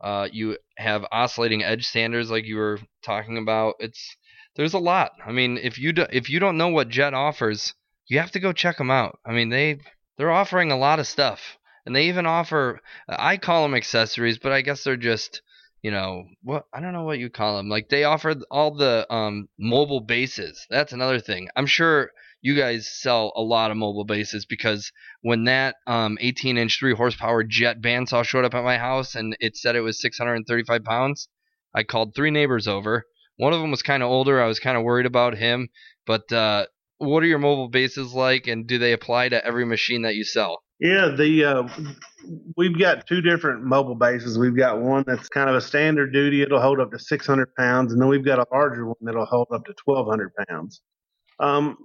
S2: Uh, you have oscillating edge sanders, like you were talking about. It's there's a lot. I mean, if you do, if you don't know what Jet offers, you have to go check them out. I mean, they they're offering a lot of stuff, and they even offer. I call them accessories, but I guess they're just you know what I don't know what you call them. Like they offer all the um, mobile bases. That's another thing. I'm sure you guys sell a lot of mobile bases because when that um, 18 inch 3 horsepower jet bandsaw showed up at my house and it said it was 635 pounds, I called three neighbors over. One of them was kind of older. I was kind of worried about him. But uh, what are your mobile bases like and do they apply to every machine that you sell?
S12: Yeah, the uh, we've got two different mobile bases. We've got one that's kind of a standard duty; it'll hold up to 600 pounds, and then we've got a larger one that'll hold up to 1,200 pounds. Um,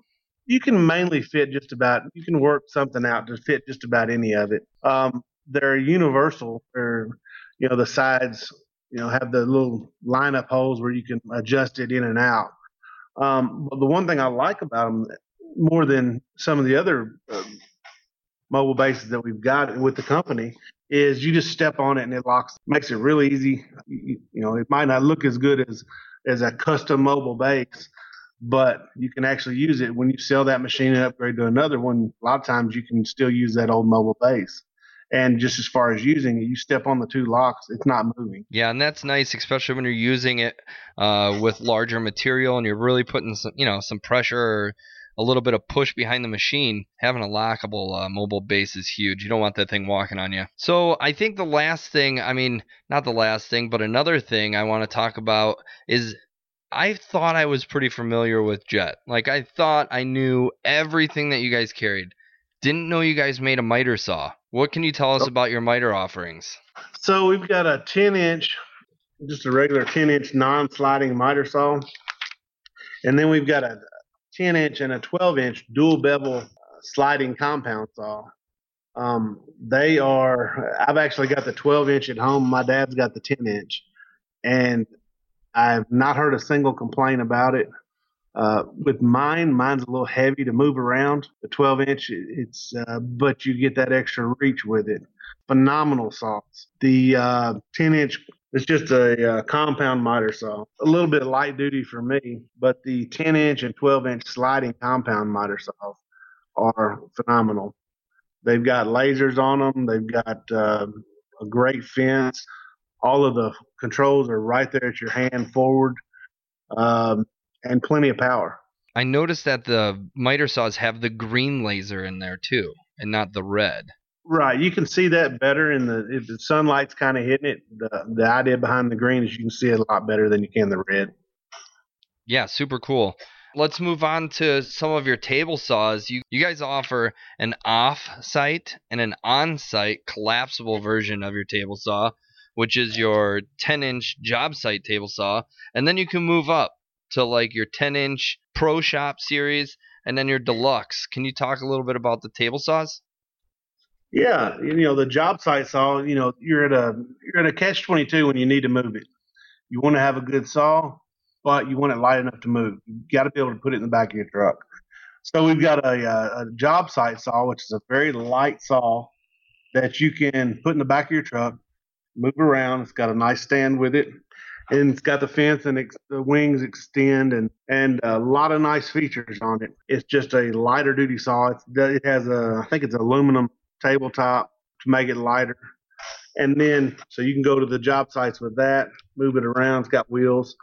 S12: you can mainly fit just about. You can work something out to fit just about any of it. Um, they're universal. They're you know the sides you know have the little lineup holes where you can adjust it in and out. Um, but the one thing I like about them more than some of the other uh, mobile bases that we've got with the company is you just step on it and it locks makes it really easy. You, know it might not look as good as as a custom mobile base but you can actually use it. When you sell that machine and upgrade to another one a lot of times you can still use that old mobile base. And just as far as using it you step on the two locks it's not moving.
S2: Yeah, and that's nice, especially when you're using it uh, with larger material and you're really putting some, you know, some pressure or a little bit of push behind the machine. Having a lockable uh, mobile base is huge. You don't want that thing walking on you. So I think the last thing, I mean, not the last thing, but another thing I want to talk about is I thought I was pretty familiar with Jet. Like I thought I knew everything that you guys carried. Didn't know you guys made a miter saw. What can you tell us about your miter offerings?
S12: So we've got a 10 inch, just a regular 10 inch non sliding miter saw. And then we've got a 10 inch and a 12 inch dual bevel uh, sliding compound saw. Um, they are, I've actually got the 12 inch at home. My dad's got the 10 inch. And I've not heard a single complaint about it. Uh, with mine, mine's a little heavy to move around. The 12 inch, it's, uh, but you get that extra reach with it phenomenal saws. The uh, 10 inch is just a uh, compound miter saw, a little bit light duty for me, but the 10 inch and 12 inch sliding compound miter saws are phenomenal. They've got lasers on them. They've got uh, a great fence. All of the controls are right there at your hand forward, um, and plenty of power.
S2: I noticed that the miter saws have the green laser in there too, and not the red.
S12: Right, you can see that better in the if the sunlight's kind of hitting it. The the idea behind the green is you can see it a lot better than you can the red.
S2: Yeah, super cool. Let's move on to some of your table saws. You you guys offer an off-site and an on-site collapsible version of your table saw, which is your 10-inch job site table saw, and then you can move up to like your 10-inch Pro Shop series and then your deluxe. Can you talk a little bit about the table saws?
S12: Yeah, you know the job site saw. You know you're at a you're at a catch twenty two when you need to move it. You want to have a good saw, but you want it light enough to move. You got to be able to put it in the back of your truck. So we've got a, a, a job site saw, which is a very light saw that you can put in the back of your truck, move around. It's got a nice stand with it, and it's got the fence and ex- the wings extend and and a lot of nice features on it. It's just a lighter duty saw. It's, it has a I think it's aluminum tabletop to make it lighter. And then, so you can go to the job sites with that, move it around. It's got wheels.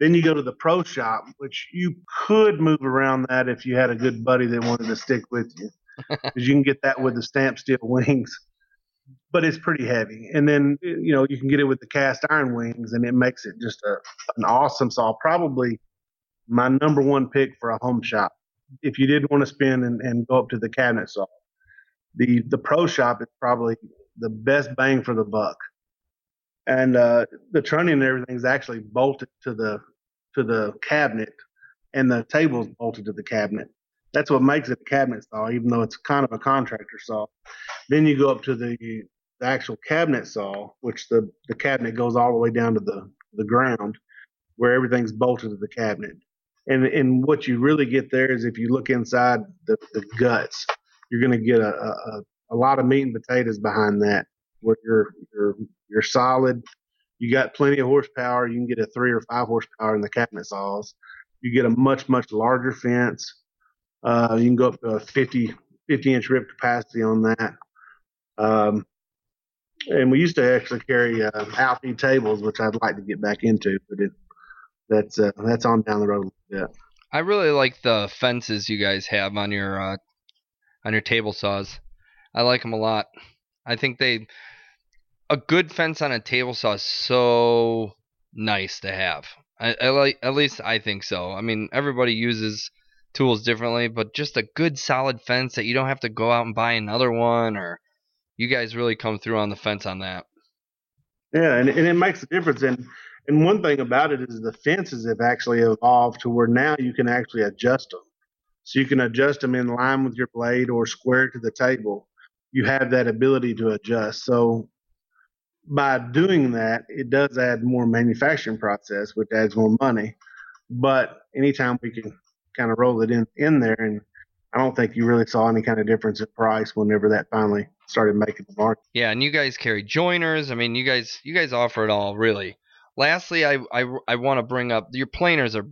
S12: Then you go to the pro shop, which you could move around that if you had a good buddy that wanted to stick with you, because you can get that with the stamp steel wings. But it's pretty heavy. And then, you know, you can get it with the cast iron wings, and it makes it just a, an awesome saw. Probably my number one pick for a home shop. If you didn't want to spin and, and go up to the cabinet saw, the the pro shop is probably the best bang for the buck. And uh, the trunnion and everything is actually bolted to the to the cabinet, and the table is bolted to the cabinet. That's what makes it a cabinet saw, even though it's kind of a contractor saw. Then you go up to the, the actual cabinet saw, which the, the cabinet goes all the way down to the, the ground, where everything's bolted to the cabinet. And and what you really get there is if you look inside the, the guts, you're going to get a, a a lot of meat and potatoes behind that. Where you're you're you're solid. You got plenty of horsepower. You can get a three or five horsepower in the cabinet saws. You get a much much larger fence. Uh, you can go up to a 50, 50 inch rip capacity on that. Um, and we used to actually carry uh, outfeed tables, which I'd like to get back into, but it, that's uh, that's on down the road a little bit.
S2: I really like the fences you guys have on your uh, on your table saws. I like them a lot. I think they a good fence on a table saw is so nice to have. I, I like at least I think so. I mean, everybody uses tools differently, but just a good solid fence that you don't have to go out and buy another one or you guys really come through on the fence on that.
S12: Yeah, and, and it makes a difference. And and one thing about it is the fences have actually evolved to where now you can actually adjust them. So you can adjust them in line with your blade or square to the table. You have that ability to adjust. So by doing that, it does add more manufacturing process, which adds more money. But anytime we can kind of roll it in in there, and I don't think you really saw any kind of difference in price whenever that finally started making the market.
S2: Yeah, and you guys carry joiners. I mean, you guys you guys offer it all really. Lastly, I I, I want to bring up your planers are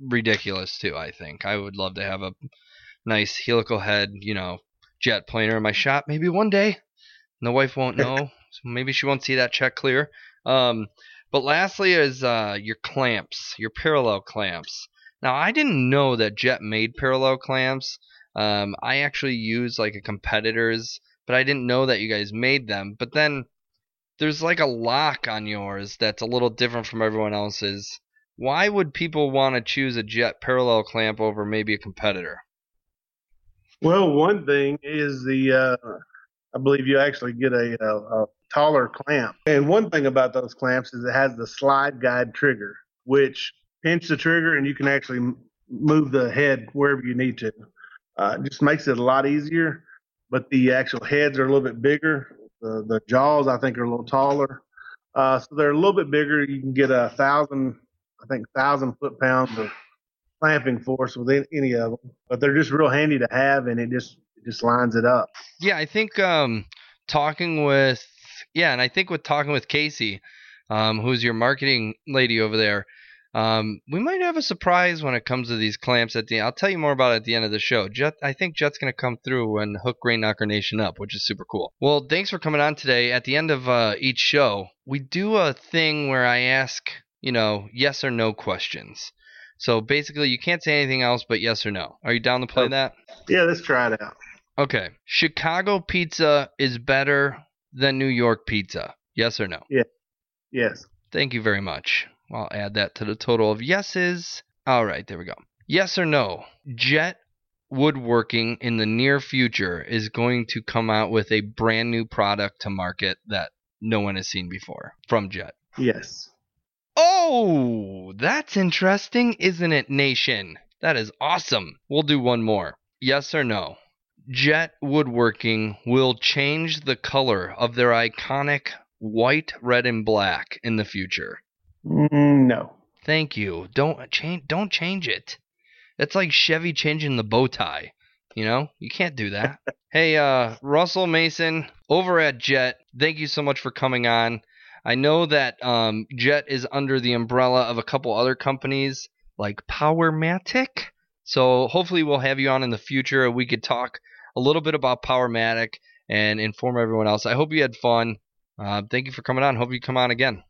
S2: ridiculous too. I think I would love to have a nice helical head, you know, jet planer in my shop. Maybe one day. The wife won't know, so maybe she won't see that check clear. Um, but lastly is uh, your clamps, your parallel clamps. Now I didn't know that Jet made parallel clamps. Um, I actually use like a competitor's but I didn't know that you guys made them. But then there's like a lock on yours that's a little different from everyone else's. Why would people want to choose a jet parallel clamp over maybe a competitor?
S12: Well, one thing is the uh, I believe you actually get a, a, a taller clamp, and one thing about those clamps is it has the slide guide trigger, which pinch the trigger and you can actually move the head wherever you need to. Uh, it just makes it a lot easier but the actual heads are a little bit bigger. The, the jaws, I think, are a little taller. Uh, so they're a little bit bigger. You can get a thousand, I think, thousand foot pounds of clamping force with any of them. But they're just real handy to have, and it just it just lines it up.
S2: Yeah, I think um, talking with yeah, and I think with talking with Casey, um, who's your marketing lady over there, um, we might have a surprise when it comes to these clamps at the. I'll tell you more about it at the end of the show. Jet, I think Jet's going to come through and hook Grain Knocker Nation up, which is super cool. Well, thanks for coming on today. At the end of uh, each show, we do a thing where I ask, you know, yes or no questions. So basically, you can't say anything else but yes or no. Are you down to play oh, that?
S12: Yeah, let's try it out.
S2: Okay. Chicago pizza is better than New York pizza. Yes or no?
S12: Yeah. Yes.
S2: Thank you very much. I'll add that to the total of yeses. All right, there we go. Yes or no? Jet Woodworking in the near future is going to come out with a brand new product to market that no one has seen before from Jet.
S12: Yes.
S2: Oh, that's interesting, isn't it, Nation? That is awesome. We'll do one more. Yes or no? Jet Woodworking will change the color of their iconic white, red, and black in the future.
S12: Mm, no.
S2: Thank you. Don't change. Don't change it. It's like Chevy changing the bow tie. You know, you can't do that. hey, uh, Russell Mason over at Jet. Thank you so much for coming on. I know that um, Jet is under the umbrella of a couple other companies like Powermatic. So hopefully we'll have you on in the future. We could talk a little bit about Powermatic and inform everyone else. I hope you had fun. Uh, thank you for coming on. Hope you come on again.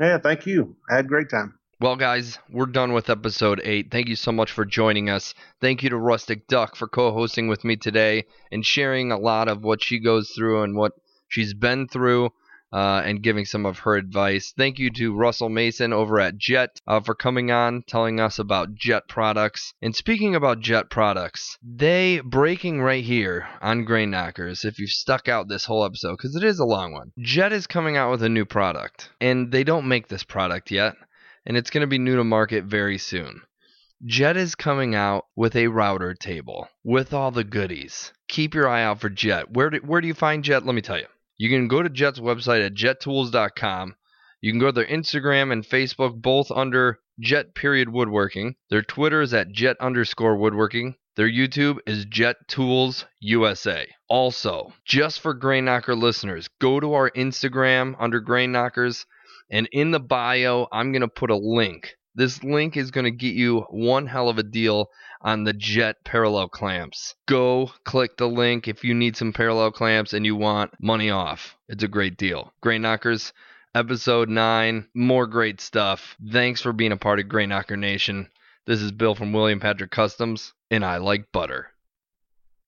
S12: Yeah, thank you. I had a great time.
S2: Well, guys, we're done with episode 8. Thank you so much for joining us. Thank you to Rustic Duck for co hosting with me today and sharing a lot of what she goes through and what she's been through uh, and giving some of her advice. Thank you to Russell Mason over at Jet uh, for coming on, telling us about Jet products. And speaking about Jet products, they breaking right here on Grain Knockers. If you've stuck out this whole episode, because it is a long one, Jet is coming out with a new product, and they don't make this product yet, and it's going to be new to market very soon. Jet is coming out with a router table with all the goodies. Keep your eye out for Jet. Where do, where do you find Jet? Let me tell you. You can go to Jet's website at jettools.com. You can go to their Instagram and Facebook, both under Jet period woodworking. Their Twitter is at jet underscore woodworking. Their YouTube is Jet Tools USA. Also, just for Grain Knocker listeners, go to our Instagram under Grain Knockers, and in the bio, I'm going to put a link. This link is going to get you one hell of a deal on the Jet parallel clamps. Go click the link if you need some parallel clamps and you want money off. It's a great deal. Grain Knockers, episode 9, more great stuff. Thanks for being a part of Grain Knocker Nation. This is Bill from William Patrick Customs, and I like butter.